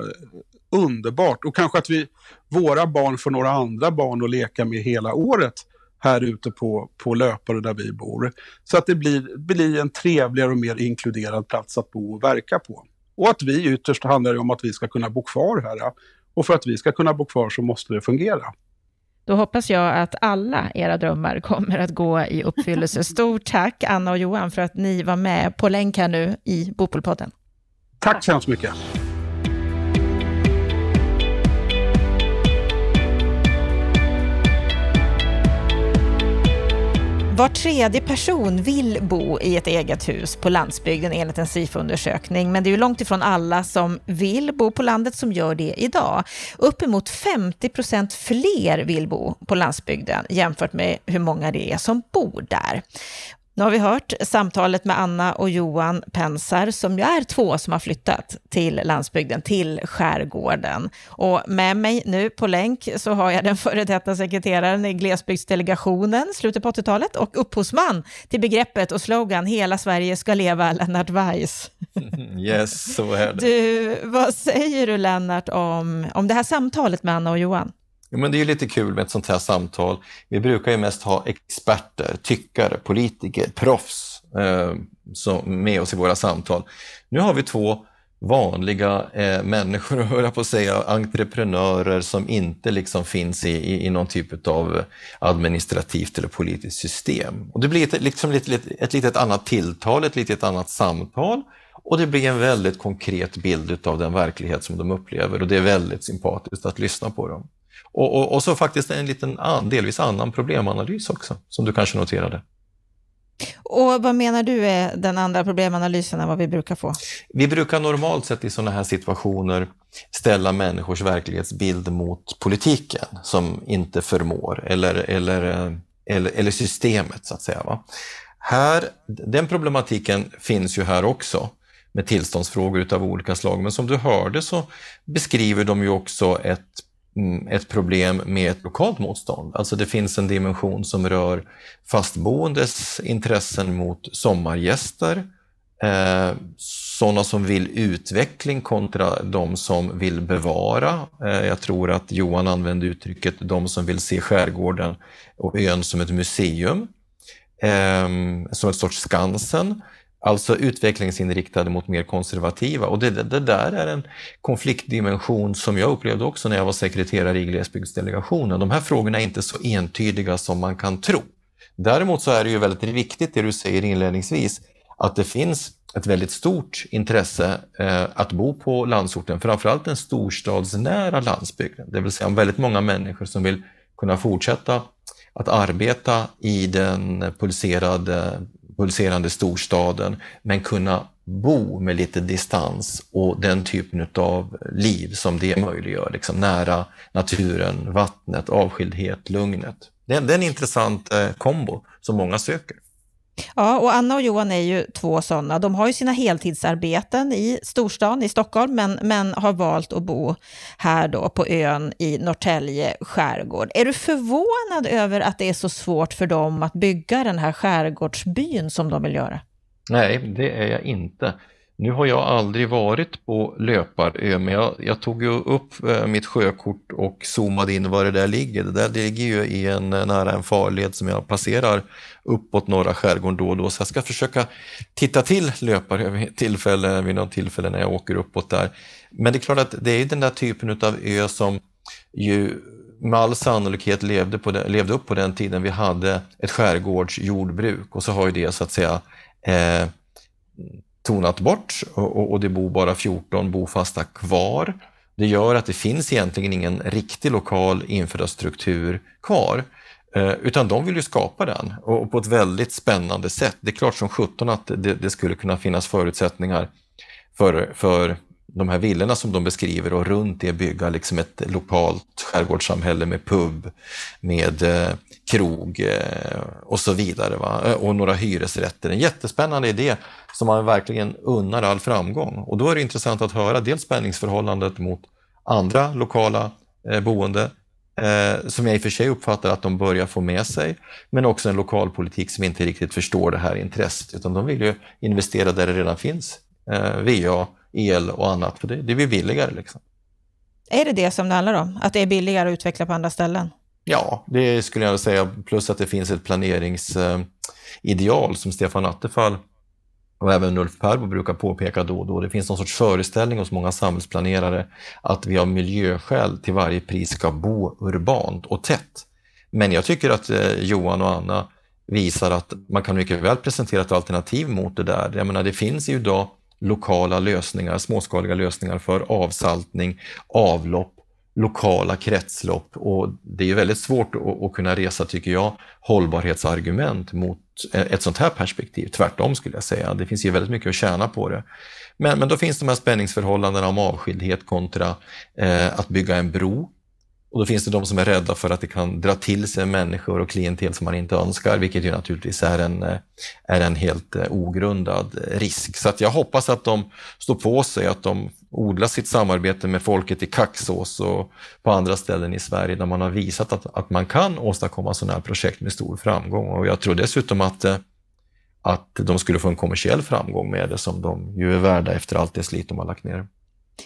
underbart och kanske att vi, våra barn får några andra barn att leka med hela året här ute på, på Löpare där vi bor. Så att det blir, blir en trevligare och mer inkluderad plats att bo och verka på. Och att vi ytterst handlar det om att vi ska kunna bo kvar här. Och för att vi ska kunna bo kvar så måste det fungera. Då hoppas jag att alla era drömmar kommer att gå i uppfyllelse. Stort tack Anna och Johan för att ni var med på länk här nu i Bopolpodden. Tack så hemskt mycket. Var tredje person vill bo i ett eget hus på landsbygden enligt en SIFO-undersökning, men det är ju långt ifrån alla som vill bo på landet som gör det idag. Uppemot 50 procent fler vill bo på landsbygden jämfört med hur många det är som bor där. Nu har vi hört samtalet med Anna och Johan Pensar, som ju är två som har flyttat till landsbygden, till skärgården. Och med mig nu på länk så har jag den före detta sekreteraren i glesbygdsdelegationen, slutet på 80-talet, och upphovsman till begreppet och slogan Hela Sverige ska leva, Lennart Weiss. Yes, så är det. Du, vad säger du Lennart om, om det här samtalet med Anna och Johan? Jo, men det är lite kul med ett sånt här samtal. Vi brukar ju mest ha experter, tyckare, politiker, proffs eh, som, med oss i våra samtal. Nu har vi två vanliga eh, människor, höll jag på att säga, entreprenörer som inte liksom finns i, i, i någon typ av administrativt eller politiskt system. Och det blir ett, liksom lite, lite, ett litet annat tilltal, ett litet annat samtal och det blir en väldigt konkret bild av den verklighet som de upplever och det är väldigt sympatiskt att lyssna på dem. Och, och, och så faktiskt en liten delvis annan problemanalys också, som du kanske noterade. Och vad menar du är den andra problemanalysen än vad vi brukar få? Vi brukar normalt sett i sådana här situationer ställa människors verklighetsbild mot politiken som inte förmår, eller, eller, eller, eller systemet så att säga. Va? Här, den problematiken finns ju här också med tillståndsfrågor av olika slag, men som du hörde så beskriver de ju också ett Mm, ett problem med ett lokalt motstånd. Alltså det finns en dimension som rör fastboendes intressen mot sommargäster, eh, sådana som vill utveckling kontra de som vill bevara. Eh, jag tror att Johan använde uttrycket de som vill se skärgården och ön som ett museum, eh, som ett sorts Skansen. Alltså utvecklingsinriktade mot mer konservativa. Och det, det, det, där är en konfliktdimension som jag upplevde också när jag var sekreterare i glesbygdsdelegationen. De här frågorna är inte så entydiga som man kan tro. Däremot så är det ju väldigt viktigt det du säger inledningsvis, att det finns ett väldigt stort intresse eh, att bo på landsorten, framförallt den storstadsnära landsbygden. Det vill säga väldigt många människor som vill kunna fortsätta att arbeta i den pulserade, pulserande storstaden, men kunna bo med lite distans och den typen av liv som det möjliggör, liksom nära naturen, vattnet, avskildhet, lugnet. Det är, det är en intressant eh, kombo som många söker. Ja, och Anna och Johan är ju två sådana. De har ju sina heltidsarbeten i storstan i Stockholm, men, men har valt att bo här då på ön i Norrtälje skärgård. Är du förvånad över att det är så svårt för dem att bygga den här skärgårdsbyn som de vill göra? Nej, det är jag inte. Nu har jag aldrig varit på Löparö, eh, men jag, jag tog ju upp eh, mitt sjökort och zoomade in var det där ligger. Det där ligger ju i en, eh, nära en farled som jag passerar uppåt norra skärgården då och då, så jag ska försöka titta till Löparö vid, tillfälle, vid något tillfälle när jag åker uppåt där. Men det är klart att det är den där typen av ö som ju med all sannolikhet levde, på den, levde upp på den tiden vi hade ett skärgårdsjordbruk och så har ju det så att säga eh, tonat bort och, och det bor bara 14 bofasta kvar. Det gör att det finns egentligen ingen riktig lokal infrastruktur kvar. Eh, utan de vill ju skapa den och på ett väldigt spännande sätt. Det är klart som sjutton att det, det, skulle kunna finnas förutsättningar för, för de här villorna som de beskriver och runt det bygga liksom ett lokalt skärgårdssamhälle med pub, med eh, krog eh, och så vidare. Va? Eh, och några hyresrätter. En jättespännande idé som man verkligen unnar all framgång. Och då är det intressant att höra dels spänningsförhållandet mot andra lokala eh, boende som jag i och för sig uppfattar att de börjar få med sig, men också en lokalpolitik som inte riktigt förstår det här intresset, utan de vill ju investera där det redan finns VA, el och annat, för det, det blir billigare. Liksom. Är det det som det handlar om? Att det är billigare att utveckla på andra ställen? Ja, det skulle jag säga. Plus att det finns ett planeringsideal som Stefan Attefall och även Ulf Perbo brukar påpeka då och då. Det finns någon sorts föreställning hos många samhällsplanerare att vi av miljöskäl till varje pris ska bo urbant och tätt. Men jag tycker att eh, Johan och Anna visar att man kan mycket väl presentera ett alternativ mot det där. Jag menar, det finns ju idag lokala lösningar, småskaliga lösningar för avsaltning, avlopp, lokala kretslopp och det är ju väldigt svårt att, att, kunna resa, tycker jag, hållbarhetsargument mot ett sånt här perspektiv. Tvärtom skulle jag säga. Det finns ju väldigt mycket att tjäna på det. Men, men då finns de här spänningsförhållandena om avskildhet kontra eh, att bygga en bro och då finns det de som är rädda för att det kan dra till sig människor och klientel som man inte önskar, vilket ju naturligtvis är en, eh, är en helt eh, ogrundad risk. Så att jag hoppas att de står på sig, att de odlar sitt samarbete med folket i Kaxås och på andra ställen i Sverige där man har visat att, att man kan åstadkomma sådana här projekt med stor framgång. Och jag tror dessutom att, eh, att de skulle få en kommersiell framgång med det som de ju är värda efter allt det slit de har lagt ner.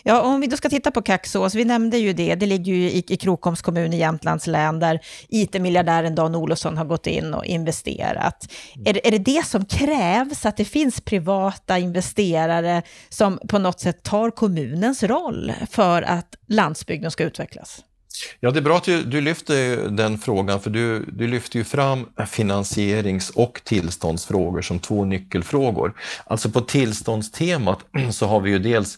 Ja, om vi då ska titta på Kaxås, vi nämnde ju det, det ligger ju i, i Krokoms kommun i Jämtlands län där IT-miljardären Dan Olofsson har gått in och investerat. Mm. Är, är det det som krävs, att det finns privata investerare som på något sätt tar kommunens roll för att landsbygden ska utvecklas? Ja, det är bra att du, du lyfter den frågan, för du, du lyfter ju fram finansierings och tillståndsfrågor som två nyckelfrågor. Alltså på tillståndstemat så har vi ju dels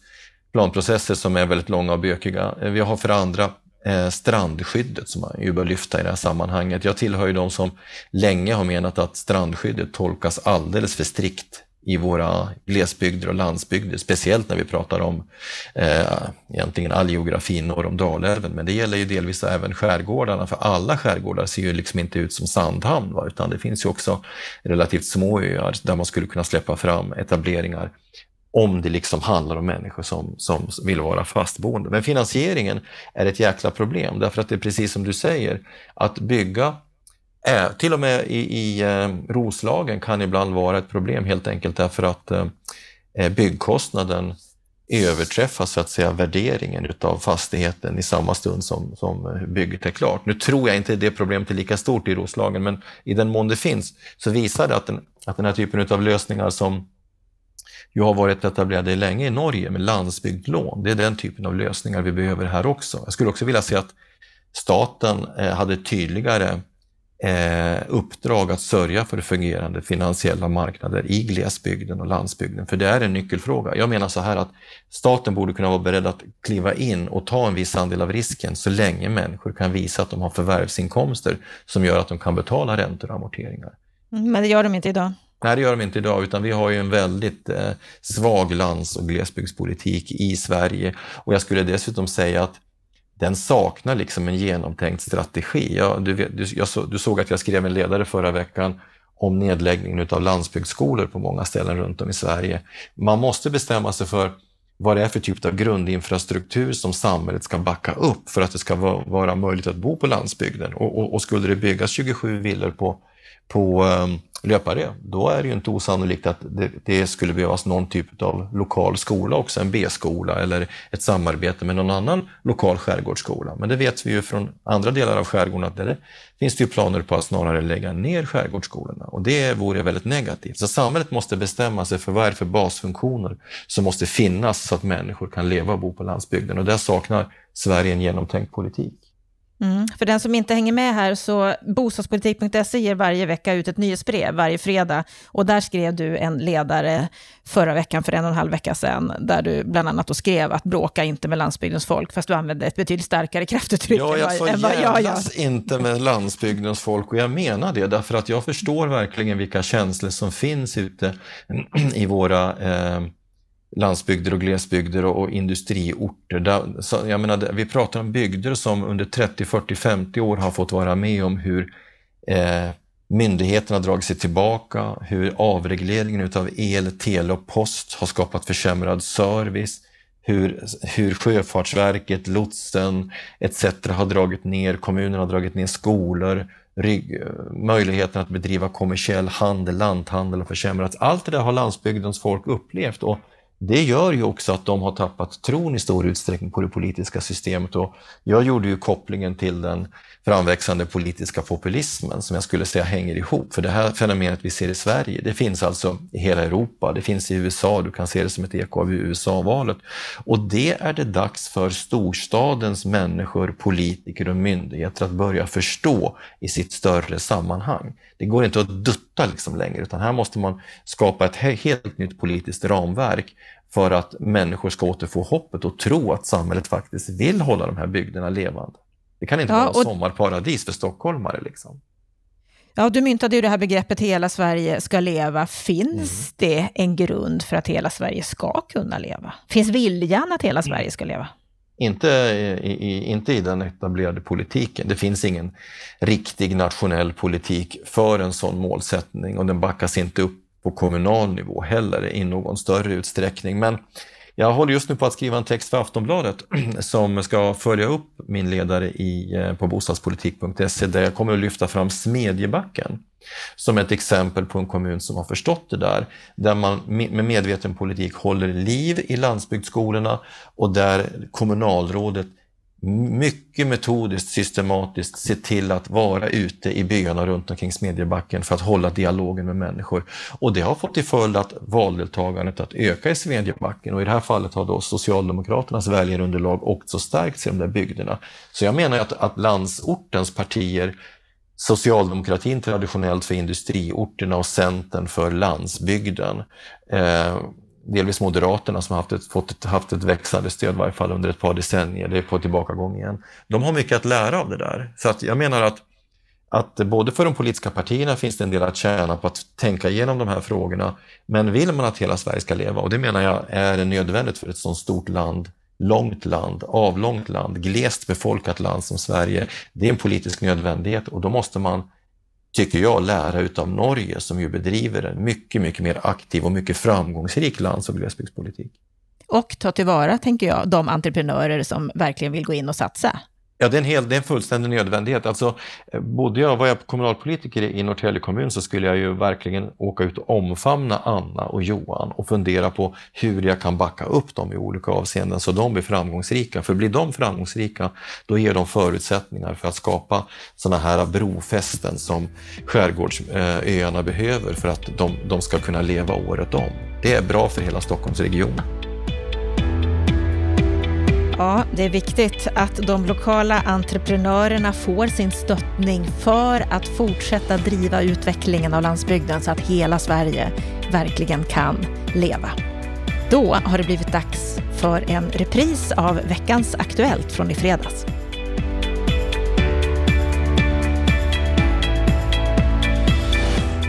planprocesser som är väldigt långa och bökiga. Eh, vi har för andra eh, strandskyddet som man ju bör lyfta i det här sammanhanget. Jag tillhör ju de som länge har menat att strandskyddet tolkas alldeles för strikt i våra glesbygder och landsbygder, speciellt när vi pratar om eh, egentligen all geografi norr om Dalälven. Men det gäller ju delvis även skärgårdarna, för alla skärgårdar ser ju liksom inte ut som Sandhamn, va? utan det finns ju också relativt små öar där man skulle kunna släppa fram etableringar om det liksom handlar om människor som, som vill vara fastboende. Men finansieringen är ett jäkla problem därför att det är precis som du säger, att bygga eh, till och med i, i eh, Roslagen kan ibland vara ett problem helt enkelt därför att eh, eh, byggkostnaden överträffar så att säga värderingen utav fastigheten i samma stund som, som bygget är klart. Nu tror jag inte det problemet är lika stort i Roslagen, men i den mån det finns så visar det att den, att den här typen av lösningar som ju har varit etablerade länge i Norge med landsbygdlån. Det är den typen av lösningar vi behöver här också. Jag skulle också vilja se att staten eh, hade tydligare eh, uppdrag att sörja för fungerande finansiella marknader i glesbygden och landsbygden, för det är en nyckelfråga. Jag menar så här att staten borde kunna vara beredd att kliva in och ta en viss andel av risken så länge människor kan visa att de har förvärvsinkomster som gör att de kan betala räntor och amorteringar. Mm, men det gör de inte idag. Nej, det gör de inte idag, utan vi har ju en väldigt eh, svag lands och glesbygdspolitik i Sverige. Och jag skulle dessutom säga att den saknar liksom en genomtänkt strategi. Jag, du, vet, du, jag så, du såg att jag skrev en ledare förra veckan om nedläggningen av landsbygdsskolor på många ställen runt om i Sverige. Man måste bestämma sig för vad det är för typ av grundinfrastruktur som samhället ska backa upp för att det ska vara, vara möjligt att bo på landsbygden. Och, och, och skulle det byggas 27 villor på, på um, löpare, då är det ju inte osannolikt att det, det, skulle behövas någon typ av lokal skola också, en B-skola eller ett samarbete med någon annan lokal skärgårdsskola. Men det vet vi ju från andra delar av skärgården att det finns det ju planer på att snarare lägga ner skärgårdsskolorna och det vore väldigt negativt. Så samhället måste bestämma sig för vad är det för basfunktioner som måste finnas så att människor kan leva och bo på landsbygden och där saknar Sverige en genomtänkt politik. Mm. För den som inte hänger med här, så bostadspolitik.se ger varje vecka ut ett nyhetsbrev varje fredag. Och där skrev du en ledare förra veckan, för en och en halv vecka sedan, där du bland annat skrev att bråka inte med landsbygdens folk, fast du använde ett betydligt starkare kraftuttryck. Ja, jag sa jävlas ja, ja. inte med landsbygdens folk och jag menar det, därför att jag förstår verkligen vilka känslor som finns ute i våra eh, landsbygder och glesbygder och, och industriorter. Där, så, jag menar, vi pratar om bygder som under 30, 40, 50 år har fått vara med om hur eh, myndigheterna dragit sig tillbaka, hur avregleringen av el, tele och post har skapat försämrad service, hur, hur Sjöfartsverket, lotsen etc. har dragit ner, kommunerna har dragit ner skolor, rygg, möjligheten att bedriva kommersiell handel, lanthandel har försämrats. Allt det där har landsbygdens folk upplevt och det gör ju också att de har tappat tron i stor utsträckning på det politiska systemet. Och jag gjorde ju kopplingen till den framväxande politiska populismen som jag skulle säga hänger ihop. För det här fenomenet vi ser i Sverige, det finns alltså i hela Europa, det finns i USA, du kan se det som ett eko av USA-valet. Och det är det dags för storstadens människor, politiker och myndigheter att börja förstå i sitt större sammanhang. Det går inte att dutta liksom längre, utan här måste man skapa ett helt nytt politiskt ramverk för att människor ska återfå hoppet och tro att samhället faktiskt vill hålla de här bygderna levande. Det kan inte ja, vara och... sommarparadis för stockholmare. Liksom. Ja, du myntade ju det här begreppet hela Sverige ska leva. Finns mm. det en grund för att hela Sverige ska kunna leva? Finns viljan att hela Sverige ska leva? Inte i, inte i den etablerade politiken. Det finns ingen riktig nationell politik för en sån målsättning och den backas inte upp på kommunal nivå heller i någon större utsträckning. Men jag håller just nu på att skriva en text för Aftonbladet som ska följa upp min ledare i, eh, på bostadspolitik.se där jag kommer att lyfta fram Smedjebacken som ett exempel på en kommun som har förstått det där, där man med medveten politik håller liv i landsbygdsskolorna och där kommunalrådet mycket metodiskt, systematiskt se till att vara ute i byarna runt omkring Smedjebacken för att hålla dialogen med människor. Och det har fått till följd att valdeltagandet att öka i Smedjebacken och i det här fallet har då Socialdemokraternas väljarunderlag också stärkts i de där bygderna. Så jag menar att, att landsortens partier Socialdemokratin traditionellt för industriorterna och Centern för landsbygden. Eh, delvis Moderaterna som har haft ett, fått haft ett växande stöd, i varje fall under ett par decennier, det är på tillbakagång igen. De har mycket att lära av det där. Så att jag menar att, att både för de politiska partierna finns det en del att tjäna på att tänka igenom de här frågorna. Men vill man att hela Sverige ska leva, och det menar jag är nödvändigt för ett sådant stort land, långt land, avlångt land, glest befolkat land som Sverige, det är en politisk nödvändighet och då måste man tycker jag, lära utav Norge som ju bedriver en mycket, mycket mer aktiv och mycket framgångsrik lands och glesbygdspolitik. Och ta tillvara, tänker jag, de entreprenörer som verkligen vill gå in och satsa. Ja, det är en, hel, det är en fullständig nödvändighet. Alltså, eh, bodde jag, var jag kommunalpolitiker i Norrtälje kommun så skulle jag ju verkligen åka ut och omfamna Anna och Johan och fundera på hur jag kan backa upp dem i olika avseenden så de blir framgångsrika. För blir de framgångsrika, då ger de förutsättningar för att skapa sådana här brofästen som skärgårdsöarna behöver för att de, de ska kunna leva året om. Det är bra för hela Stockholmsregionen. Ja, det är viktigt att de lokala entreprenörerna får sin stöttning för att fortsätta driva utvecklingen av landsbygden så att hela Sverige verkligen kan leva. Då har det blivit dags för en repris av veckans Aktuellt från i fredags.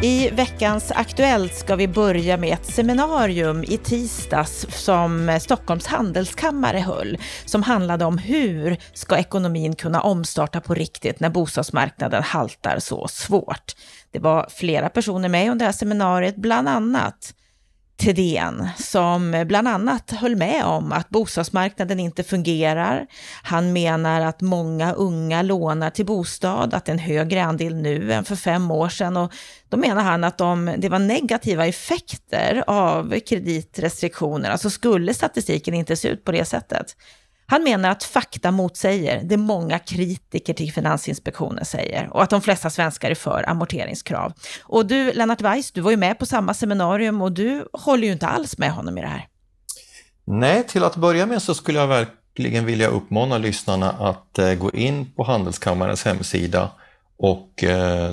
I veckans Aktuellt ska vi börja med ett seminarium i tisdags som Stockholms handelskammare höll, som handlade om hur ska ekonomin kunna omstarta på riktigt när bostadsmarknaden haltar så svårt. Det var flera personer med under det här seminariet, bland annat Thedéen som bland annat höll med om att bostadsmarknaden inte fungerar. Han menar att många unga lånar till bostad, att det är en högre andel nu än för fem år sedan och då menar han att om det var negativa effekter av kreditrestriktionerna så skulle statistiken inte se ut på det sättet. Han menar att fakta motsäger det många kritiker till Finansinspektionen säger och att de flesta svenskar är för amorteringskrav. Och du, Lennart Weiss, du var ju med på samma seminarium och du håller ju inte alls med honom i det här. Nej, till att börja med så skulle jag verkligen vilja uppmana lyssnarna att eh, gå in på Handelskammarens hemsida och eh,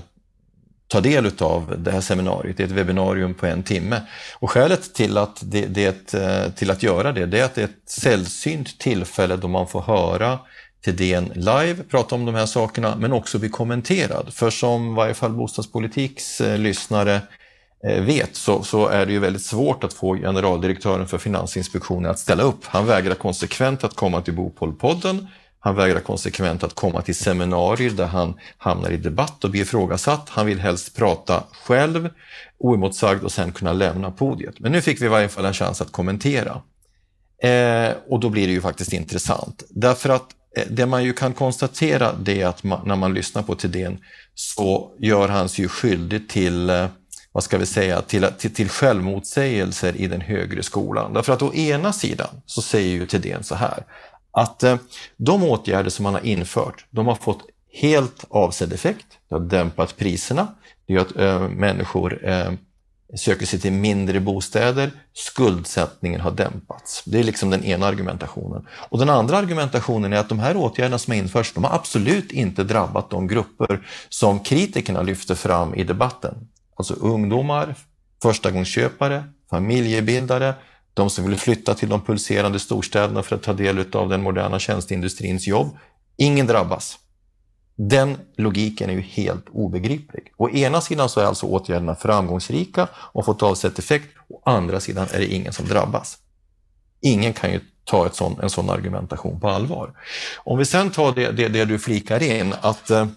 ta del av det här seminariet. Det är ett webbinarium på en timme. Och skälet till att, det, det, eh, till att göra det, det är att det är ett sällsynt tillfälle då man får höra Thedéen live prata om de här sakerna, men också bli kommenterad. För som i varje fall Bostadspolitiks eh, lyssnare eh, vet så, så, är det ju väldigt svårt att få generaldirektören för Finansinspektionen att ställa upp. Han vägrar konsekvent att komma till Bopolpodden han vägrar konsekvent att komma till seminarier där han hamnar i debatt och blir ifrågasatt. Han vill helst prata själv, oemotsagd och sen kunna lämna podiet. Men nu fick vi i varje fall en chans att kommentera. Eh, och då blir det ju faktiskt intressant. Därför att eh, det man ju kan konstatera det är att man, när man lyssnar på Thedéen så gör han sig ju skyldig till eh, vad ska vi säga, till, till, till självmotsägelser i den högre skolan. Därför att å ena sidan så säger ju Thedéen så här, att eh, de åtgärder som man har infört, de har fått helt avsedd effekt. Det har dämpat priserna, det gör att eh, människor eh, söker sig till mindre bostäder, skuldsättningen har dämpats. Det är liksom den ena argumentationen. Och den andra argumentationen är att de här åtgärderna som har införts, de har absolut inte drabbat de grupper som kritikerna lyfter fram i debatten. Alltså ungdomar, förstagångsköpare, familjebildare, de som vill flytta till de pulserande storstäderna för att ta del av den moderna tjänsteindustrins jobb. Ingen drabbas. Den logiken är ju helt obegriplig. Å ena sidan så är alltså åtgärderna framgångsrika och fått avsett effekt. Å andra sidan är det ingen som drabbas. Ingen kan ju ta ett sån, en sån argumentation på allvar. Om vi sen tar det, det, det du flikar in, att eh,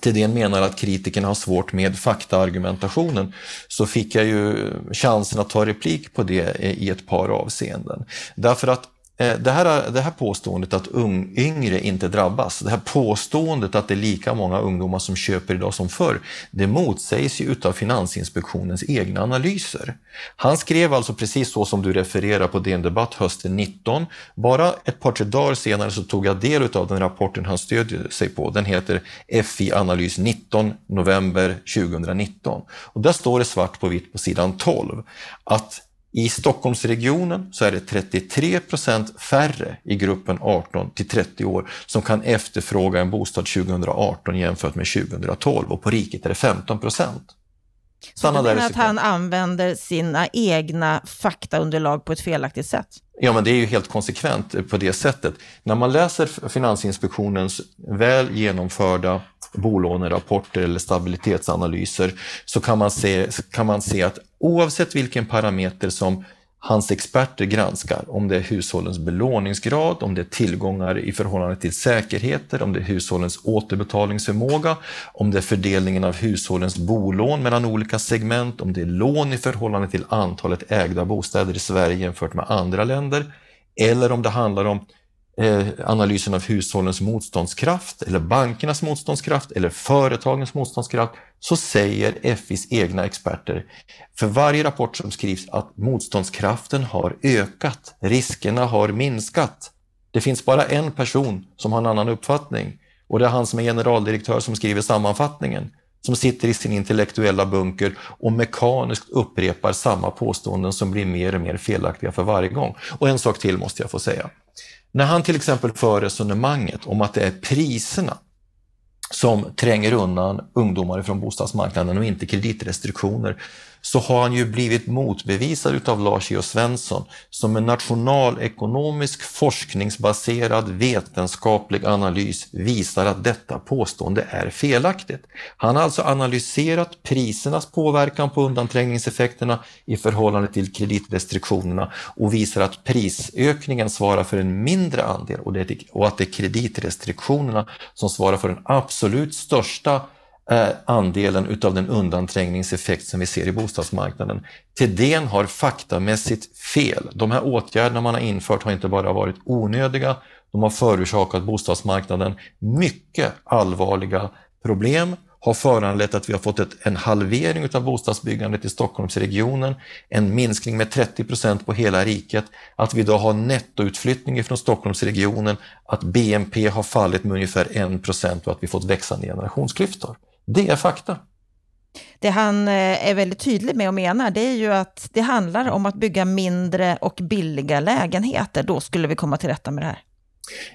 Tidén Thedéen menar att kritikerna har svårt med faktaargumentationen så fick jag ju chansen att ta replik på det i ett par avseenden. Därför att Eh, det här, det här påståendet att ung, yngre inte drabbas, det här påståendet att det är lika många ungdomar som köper idag som förr, det motsägs ju utav Finansinspektionens egna analyser. Han skrev alltså precis så som du refererar på DN Debatt hösten 19. Bara ett par, tre dagar senare så tog jag del av den rapporten han stödjer sig på. Den heter FI Analys 19 november 2019. Och där står det svart på vitt på sidan 12 att i Stockholmsregionen så är det 33 procent färre i gruppen 18 till 30 år som kan efterfråga en bostad 2018 jämfört med 2012 och på riket är det 15 procent. Så du menar att han använder sina egna faktaunderlag på ett felaktigt sätt? Ja, men det är ju helt konsekvent på det sättet. När man läser Finansinspektionens väl genomförda bolånerapporter eller stabilitetsanalyser så kan man se, kan man se att oavsett vilken parameter som hans experter granskar, om det är hushållens belåningsgrad, om det är tillgångar i förhållande till säkerheter, om det är hushållens återbetalningsförmåga, om det är fördelningen av hushållens bolån mellan olika segment, om det är lån i förhållande till antalet ägda bostäder i Sverige jämfört med andra länder, eller om det handlar om Eh, analysen av hushållens motståndskraft eller bankernas motståndskraft eller företagens motståndskraft så säger FIs egna experter för varje rapport som skrivs att motståndskraften har ökat, riskerna har minskat. Det finns bara en person som har en annan uppfattning och det är han som är generaldirektör som skriver sammanfattningen. som sitter i sin intellektuella bunker och mekaniskt upprepar samma påståenden som blir mer och mer felaktiga för varje gång. Och en sak till måste jag få säga. När han till exempel för resonemanget om att det är priserna som tränger undan ungdomar från bostadsmarknaden och inte kreditrestriktioner, så har han ju blivit motbevisad utav Lars E.O. Svensson som en nationalekonomisk forskningsbaserad vetenskaplig analys visar att detta påstående är felaktigt. Han har alltså analyserat prisernas påverkan på undanträngningseffekterna i förhållande till kreditrestriktionerna och visar att prisökningen svarar för en mindre andel och att det är kreditrestriktionerna som svarar för den absolut största andelen utav den undanträngningseffekt som vi ser i bostadsmarknaden. Thedéen har faktamässigt fel. De här åtgärderna man har infört har inte bara varit onödiga, de har förorsakat bostadsmarknaden mycket allvarliga problem, har föranlett att vi har fått ett, en halvering utav bostadsbyggandet i Stockholmsregionen, en minskning med 30 procent på hela riket, att vi idag har nettoutflyttning från Stockholmsregionen, att BNP har fallit med ungefär 1 procent och att vi fått växande generationsklyftor. Det är fakta. Det han eh, är väldigt tydlig med och menar, det är ju att det handlar om att bygga mindre och billiga lägenheter. Då skulle vi komma till rätta med det här.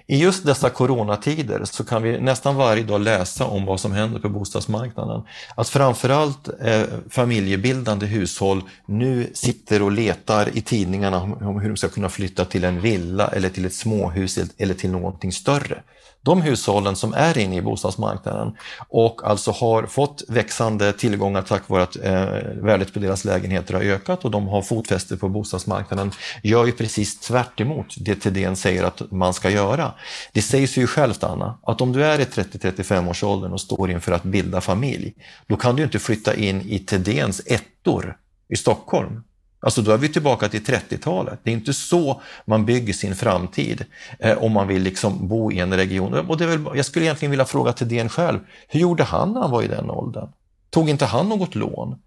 I just dessa coronatider så kan vi nästan varje dag läsa om vad som händer på bostadsmarknaden. Att framförallt eh, familjebildande hushåll nu sitter och letar i tidningarna om hur de ska kunna flytta till en villa eller till ett småhus eller till någonting större de hushållen som är inne i bostadsmarknaden och alltså har fått växande tillgångar tack vare att eh, värdet på deras lägenheter har ökat och de har fotfäste på bostadsmarknaden gör ju precis tvärt det Thedéen säger att man ska göra. Det sägs ju självt Anna, att om du är i 30-35 års åldern och står inför att bilda familj, då kan du inte flytta in i Thedéens ettor i Stockholm Alltså då är vi tillbaka till 30-talet. Det är inte så man bygger sin framtid eh, om man vill liksom bo i en region. Och det väl, jag skulle egentligen vilja fråga till den själv, hur gjorde han när han var i den åldern? Tog inte han något lån?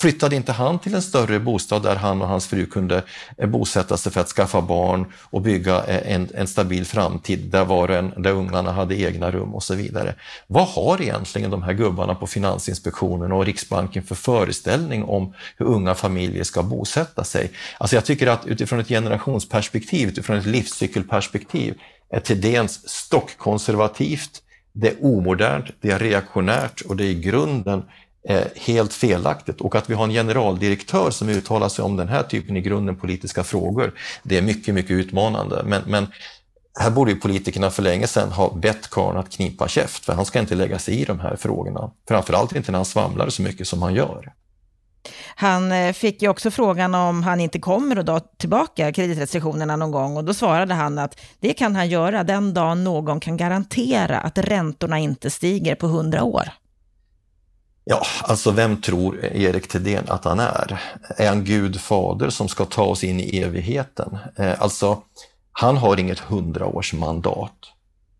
Flyttade inte han till en större bostad där han och hans fru kunde eh, bosätta sig för att skaffa barn och bygga eh, en, en stabil framtid där, var en, där ungarna hade egna rum och så vidare. Vad har egentligen de här gubbarna på Finansinspektionen och Riksbanken för föreställning om hur unga familjer ska bosätta sig? Alltså jag tycker att utifrån ett generationsperspektiv, utifrån ett livscykelperspektiv, är Thedéens stockkonservativt, det är omodernt, det är reaktionärt och det är i grunden Eh, helt felaktigt och att vi har en generaldirektör som uttalar sig om den här typen i grunden politiska frågor, det är mycket, mycket utmanande. Men, men här borde ju politikerna för länge sedan ha bett karln att knipa käft, för han ska inte lägga sig i de här frågorna. Framförallt inte när han svamlar så mycket som han gör. Han eh, fick ju också frågan om han inte kommer att dra tillbaka kreditrestriktionerna någon gång och då svarade han att det kan han göra den dagen någon kan garantera att räntorna inte stiger på hundra år. Ja, alltså vem tror Erik Thedéen att han är? Är han Gud fader som ska ta oss in i evigheten? Eh, alltså, han har inget hundraårsmandat.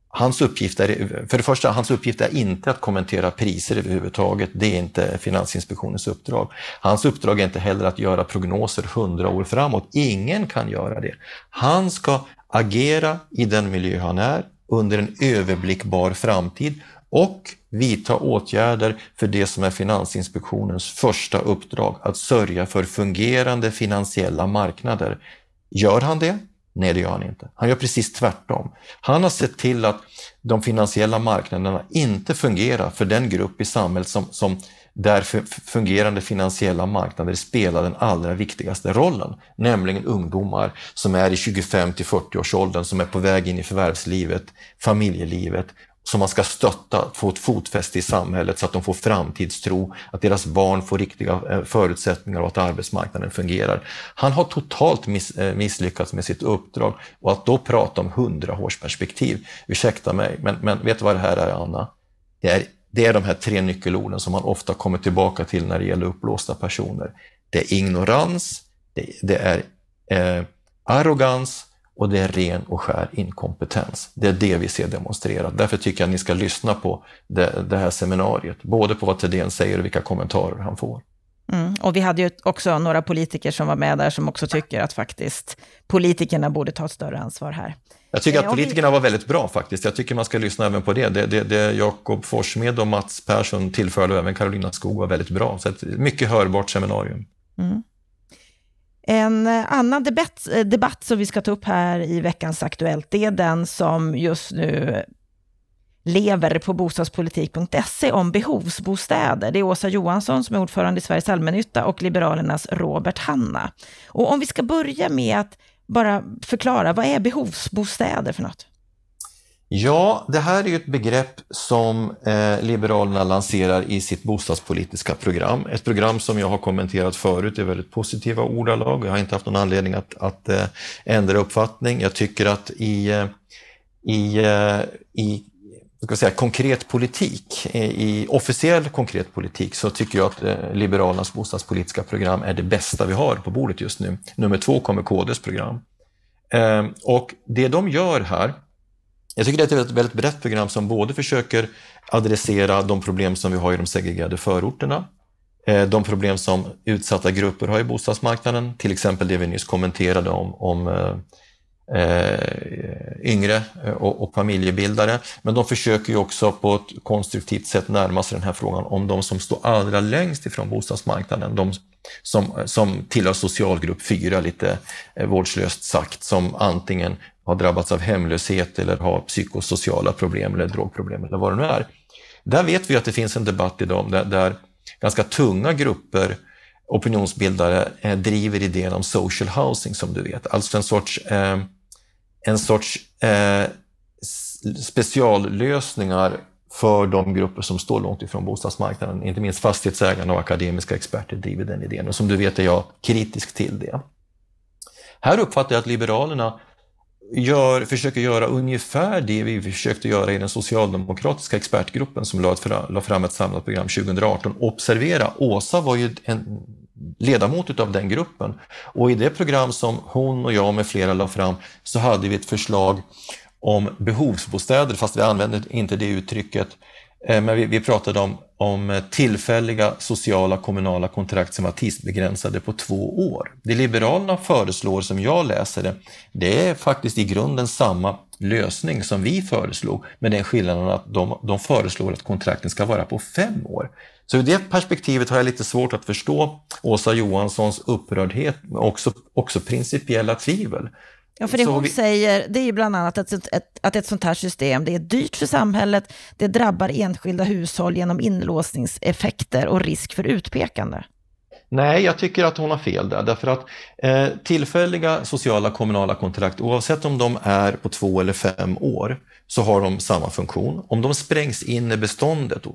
Hans uppgift är, för det första, hans uppgift är inte att kommentera priser överhuvudtaget. Det är inte Finansinspektionens uppdrag. Hans uppdrag är inte heller att göra prognoser hundra år framåt. Ingen kan göra det. Han ska agera i den miljö han är under en överblickbar framtid och vidta åtgärder för det som är Finansinspektionens första uppdrag, att sörja för fungerande finansiella marknader. Gör han det? Nej, det gör han inte. Han gör precis tvärtom. Han har sett till att de finansiella marknaderna inte fungerar för den grupp i samhället som, som där fungerande finansiella marknader spelar den allra viktigaste rollen, nämligen ungdomar som är i 25 till 40 års åldern, som är på väg in i förvärvslivet, familjelivet som man ska stötta, få ett fotfäste i samhället så att de får framtidstro, att deras barn får riktiga eh, förutsättningar och att arbetsmarknaden fungerar. Han har totalt miss, eh, misslyckats med sitt uppdrag och att då prata om hundraårsperspektiv, ursäkta mig, men, men vet du vad det här är Anna? Det är, det är de här tre nyckelorden som man ofta kommer tillbaka till när det gäller uppblåsta personer. Det är ignorans, det, det är eh, arrogans och det är ren och skär inkompetens. Det är det vi ser demonstrerat. Därför tycker jag att ni ska lyssna på det, det här seminariet, både på vad Thedéen säger och vilka kommentarer han får. Mm. Och vi hade ju också några politiker som var med där som också tycker att faktiskt politikerna borde ta ett större ansvar här. Jag tycker att politikerna var väldigt bra faktiskt. Jag tycker man ska lyssna även på det. Det, det, det Jakob Forssmed och Mats Persson tillförde och även Carolina Skog var väldigt bra. Så ett mycket hörbart seminarium. Mm. En eh, annan debatt, eh, debatt som vi ska ta upp här i veckans Aktuellt, det är den som just nu lever på bostadspolitik.se om behovsbostäder. Det är Åsa Johansson som är ordförande i Sveriges allmännytta och Liberalernas Robert Hanna. Och om vi ska börja med att bara förklara, vad är behovsbostäder för något? Ja, det här är ju ett begrepp som eh, Liberalerna lanserar i sitt bostadspolitiska program. Ett program som jag har kommenterat förut i väldigt positiva ordalag. Jag har inte haft någon anledning att, att eh, ändra uppfattning. Jag tycker att i, eh, i, eh, i ska säga, konkret politik, i officiell konkret politik så tycker jag att eh, Liberalernas bostadspolitiska program är det bästa vi har på bordet just nu. Nummer två kommer KDs program. Eh, och det de gör här, jag tycker det är ett väldigt brett program som både försöker adressera de problem som vi har i de segregerade förorterna, eh, de problem som utsatta grupper har i bostadsmarknaden, till exempel det vi nyss kommenterade om, om eh, eh yngre eh, och, och familjebildare. Men de försöker ju också på ett konstruktivt sätt närma sig den här frågan om de som står allra längst ifrån bostadsmarknaden. De som, som tillhör socialgrupp 4, lite vårdslöst sagt, som antingen har drabbats av hemlöshet eller har psykosociala problem eller drogproblem eller vad det nu är. Där vet vi att det finns en debatt idag där, där ganska tunga grupper opinionsbildare eh, driver idén om social housing som du vet, alltså en sorts eh, en sorts eh, speciallösningar för de grupper som står långt ifrån bostadsmarknaden. Inte minst fastighetsägarna och akademiska experter driver den idén och som du vet är jag kritisk till det. Här uppfattar jag att Liberalerna gör, försöker göra ungefär det vi försökte göra i den socialdemokratiska expertgruppen som lade fram ett samlat program 2018. Observera, Åsa var ju en ledamot av den gruppen. Och i det program som hon och jag med flera la fram så hade vi ett förslag om behovsbostäder, fast vi använde inte det uttrycket. Eh, men vi, vi pratade om, om eh, tillfälliga sociala kommunala kontrakt som var tidsbegränsade på två år. Det Liberalerna föreslår, som jag läser det, det är faktiskt i grunden samma lösning som vi föreslog, med den skillnaden att de, de föreslår att kontrakten ska vara på fem år. Så ur det perspektivet har jag lite svårt att förstå Åsa Johanssons upprördhet, men också, också principiella tvivel. Ja, för det hon vi... säger, det är ju bland annat att ett, ett, att ett sånt här system, det är dyrt för samhället, det drabbar enskilda hushåll genom inlåsningseffekter och risk för utpekande. Nej, jag tycker att hon har fel där, därför att eh, tillfälliga sociala kommunala kontrakt, oavsett om de är på två eller fem år, så har de samma funktion. Om de sprängs in i beståndet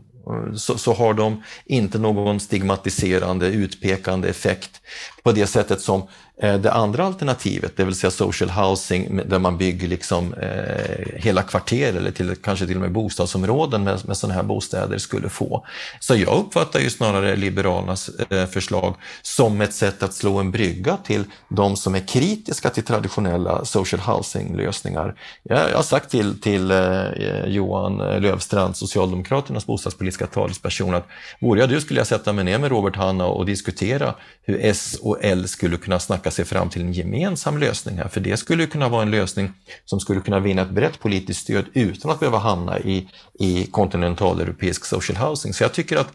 så, så, har de inte någon stigmatiserande, utpekande effekt på det sättet som eh, det andra alternativet, det vill säga social housing, där man bygger liksom, eh, hela kvarter eller till, kanske till och med bostadsområden med, med sådana här bostäder skulle få. Så jag uppfattar ju snarare Liberalernas eh, förslag som ett sätt att slå en brygga till de som är kritiska till traditionella social housing-lösningar. Jag, jag har sagt till, till eh, Johan Lövstrand, Socialdemokraternas bostadspolitiska talesperson, att vore jag du skulle jag sätta mig ner med Robert Hanna och diskutera hur S och L skulle kunna snacka sig fram till en gemensam lösning här, för det skulle kunna vara en lösning som skulle kunna vinna ett brett politiskt stöd utan att behöva hamna i, i kontinentaleuropeisk social housing. Så jag tycker att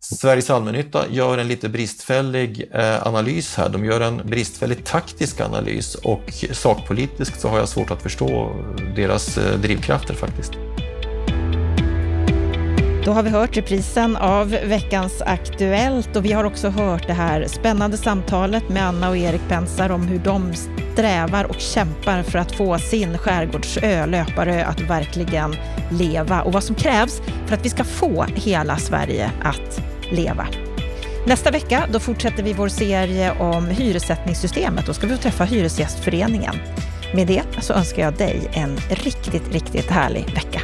Sveriges allmännytta gör en lite bristfällig eh, analys här. De gör en bristfällig taktisk analys och sakpolitiskt så har jag svårt att förstå deras eh, drivkrafter faktiskt. Då har vi hört reprisen av veckans Aktuellt och vi har också hört det här spännande samtalet med Anna och Erik Pensar om hur de strävar och kämpar för att få sin skärgårdsö, Löparö, att verkligen leva och vad som krävs för att vi ska få hela Sverige att leva. Nästa vecka då fortsätter vi vår serie om hyressättningssystemet. Då ska vi träffa Hyresgästföreningen. Med det så önskar jag dig en riktigt, riktigt härlig vecka.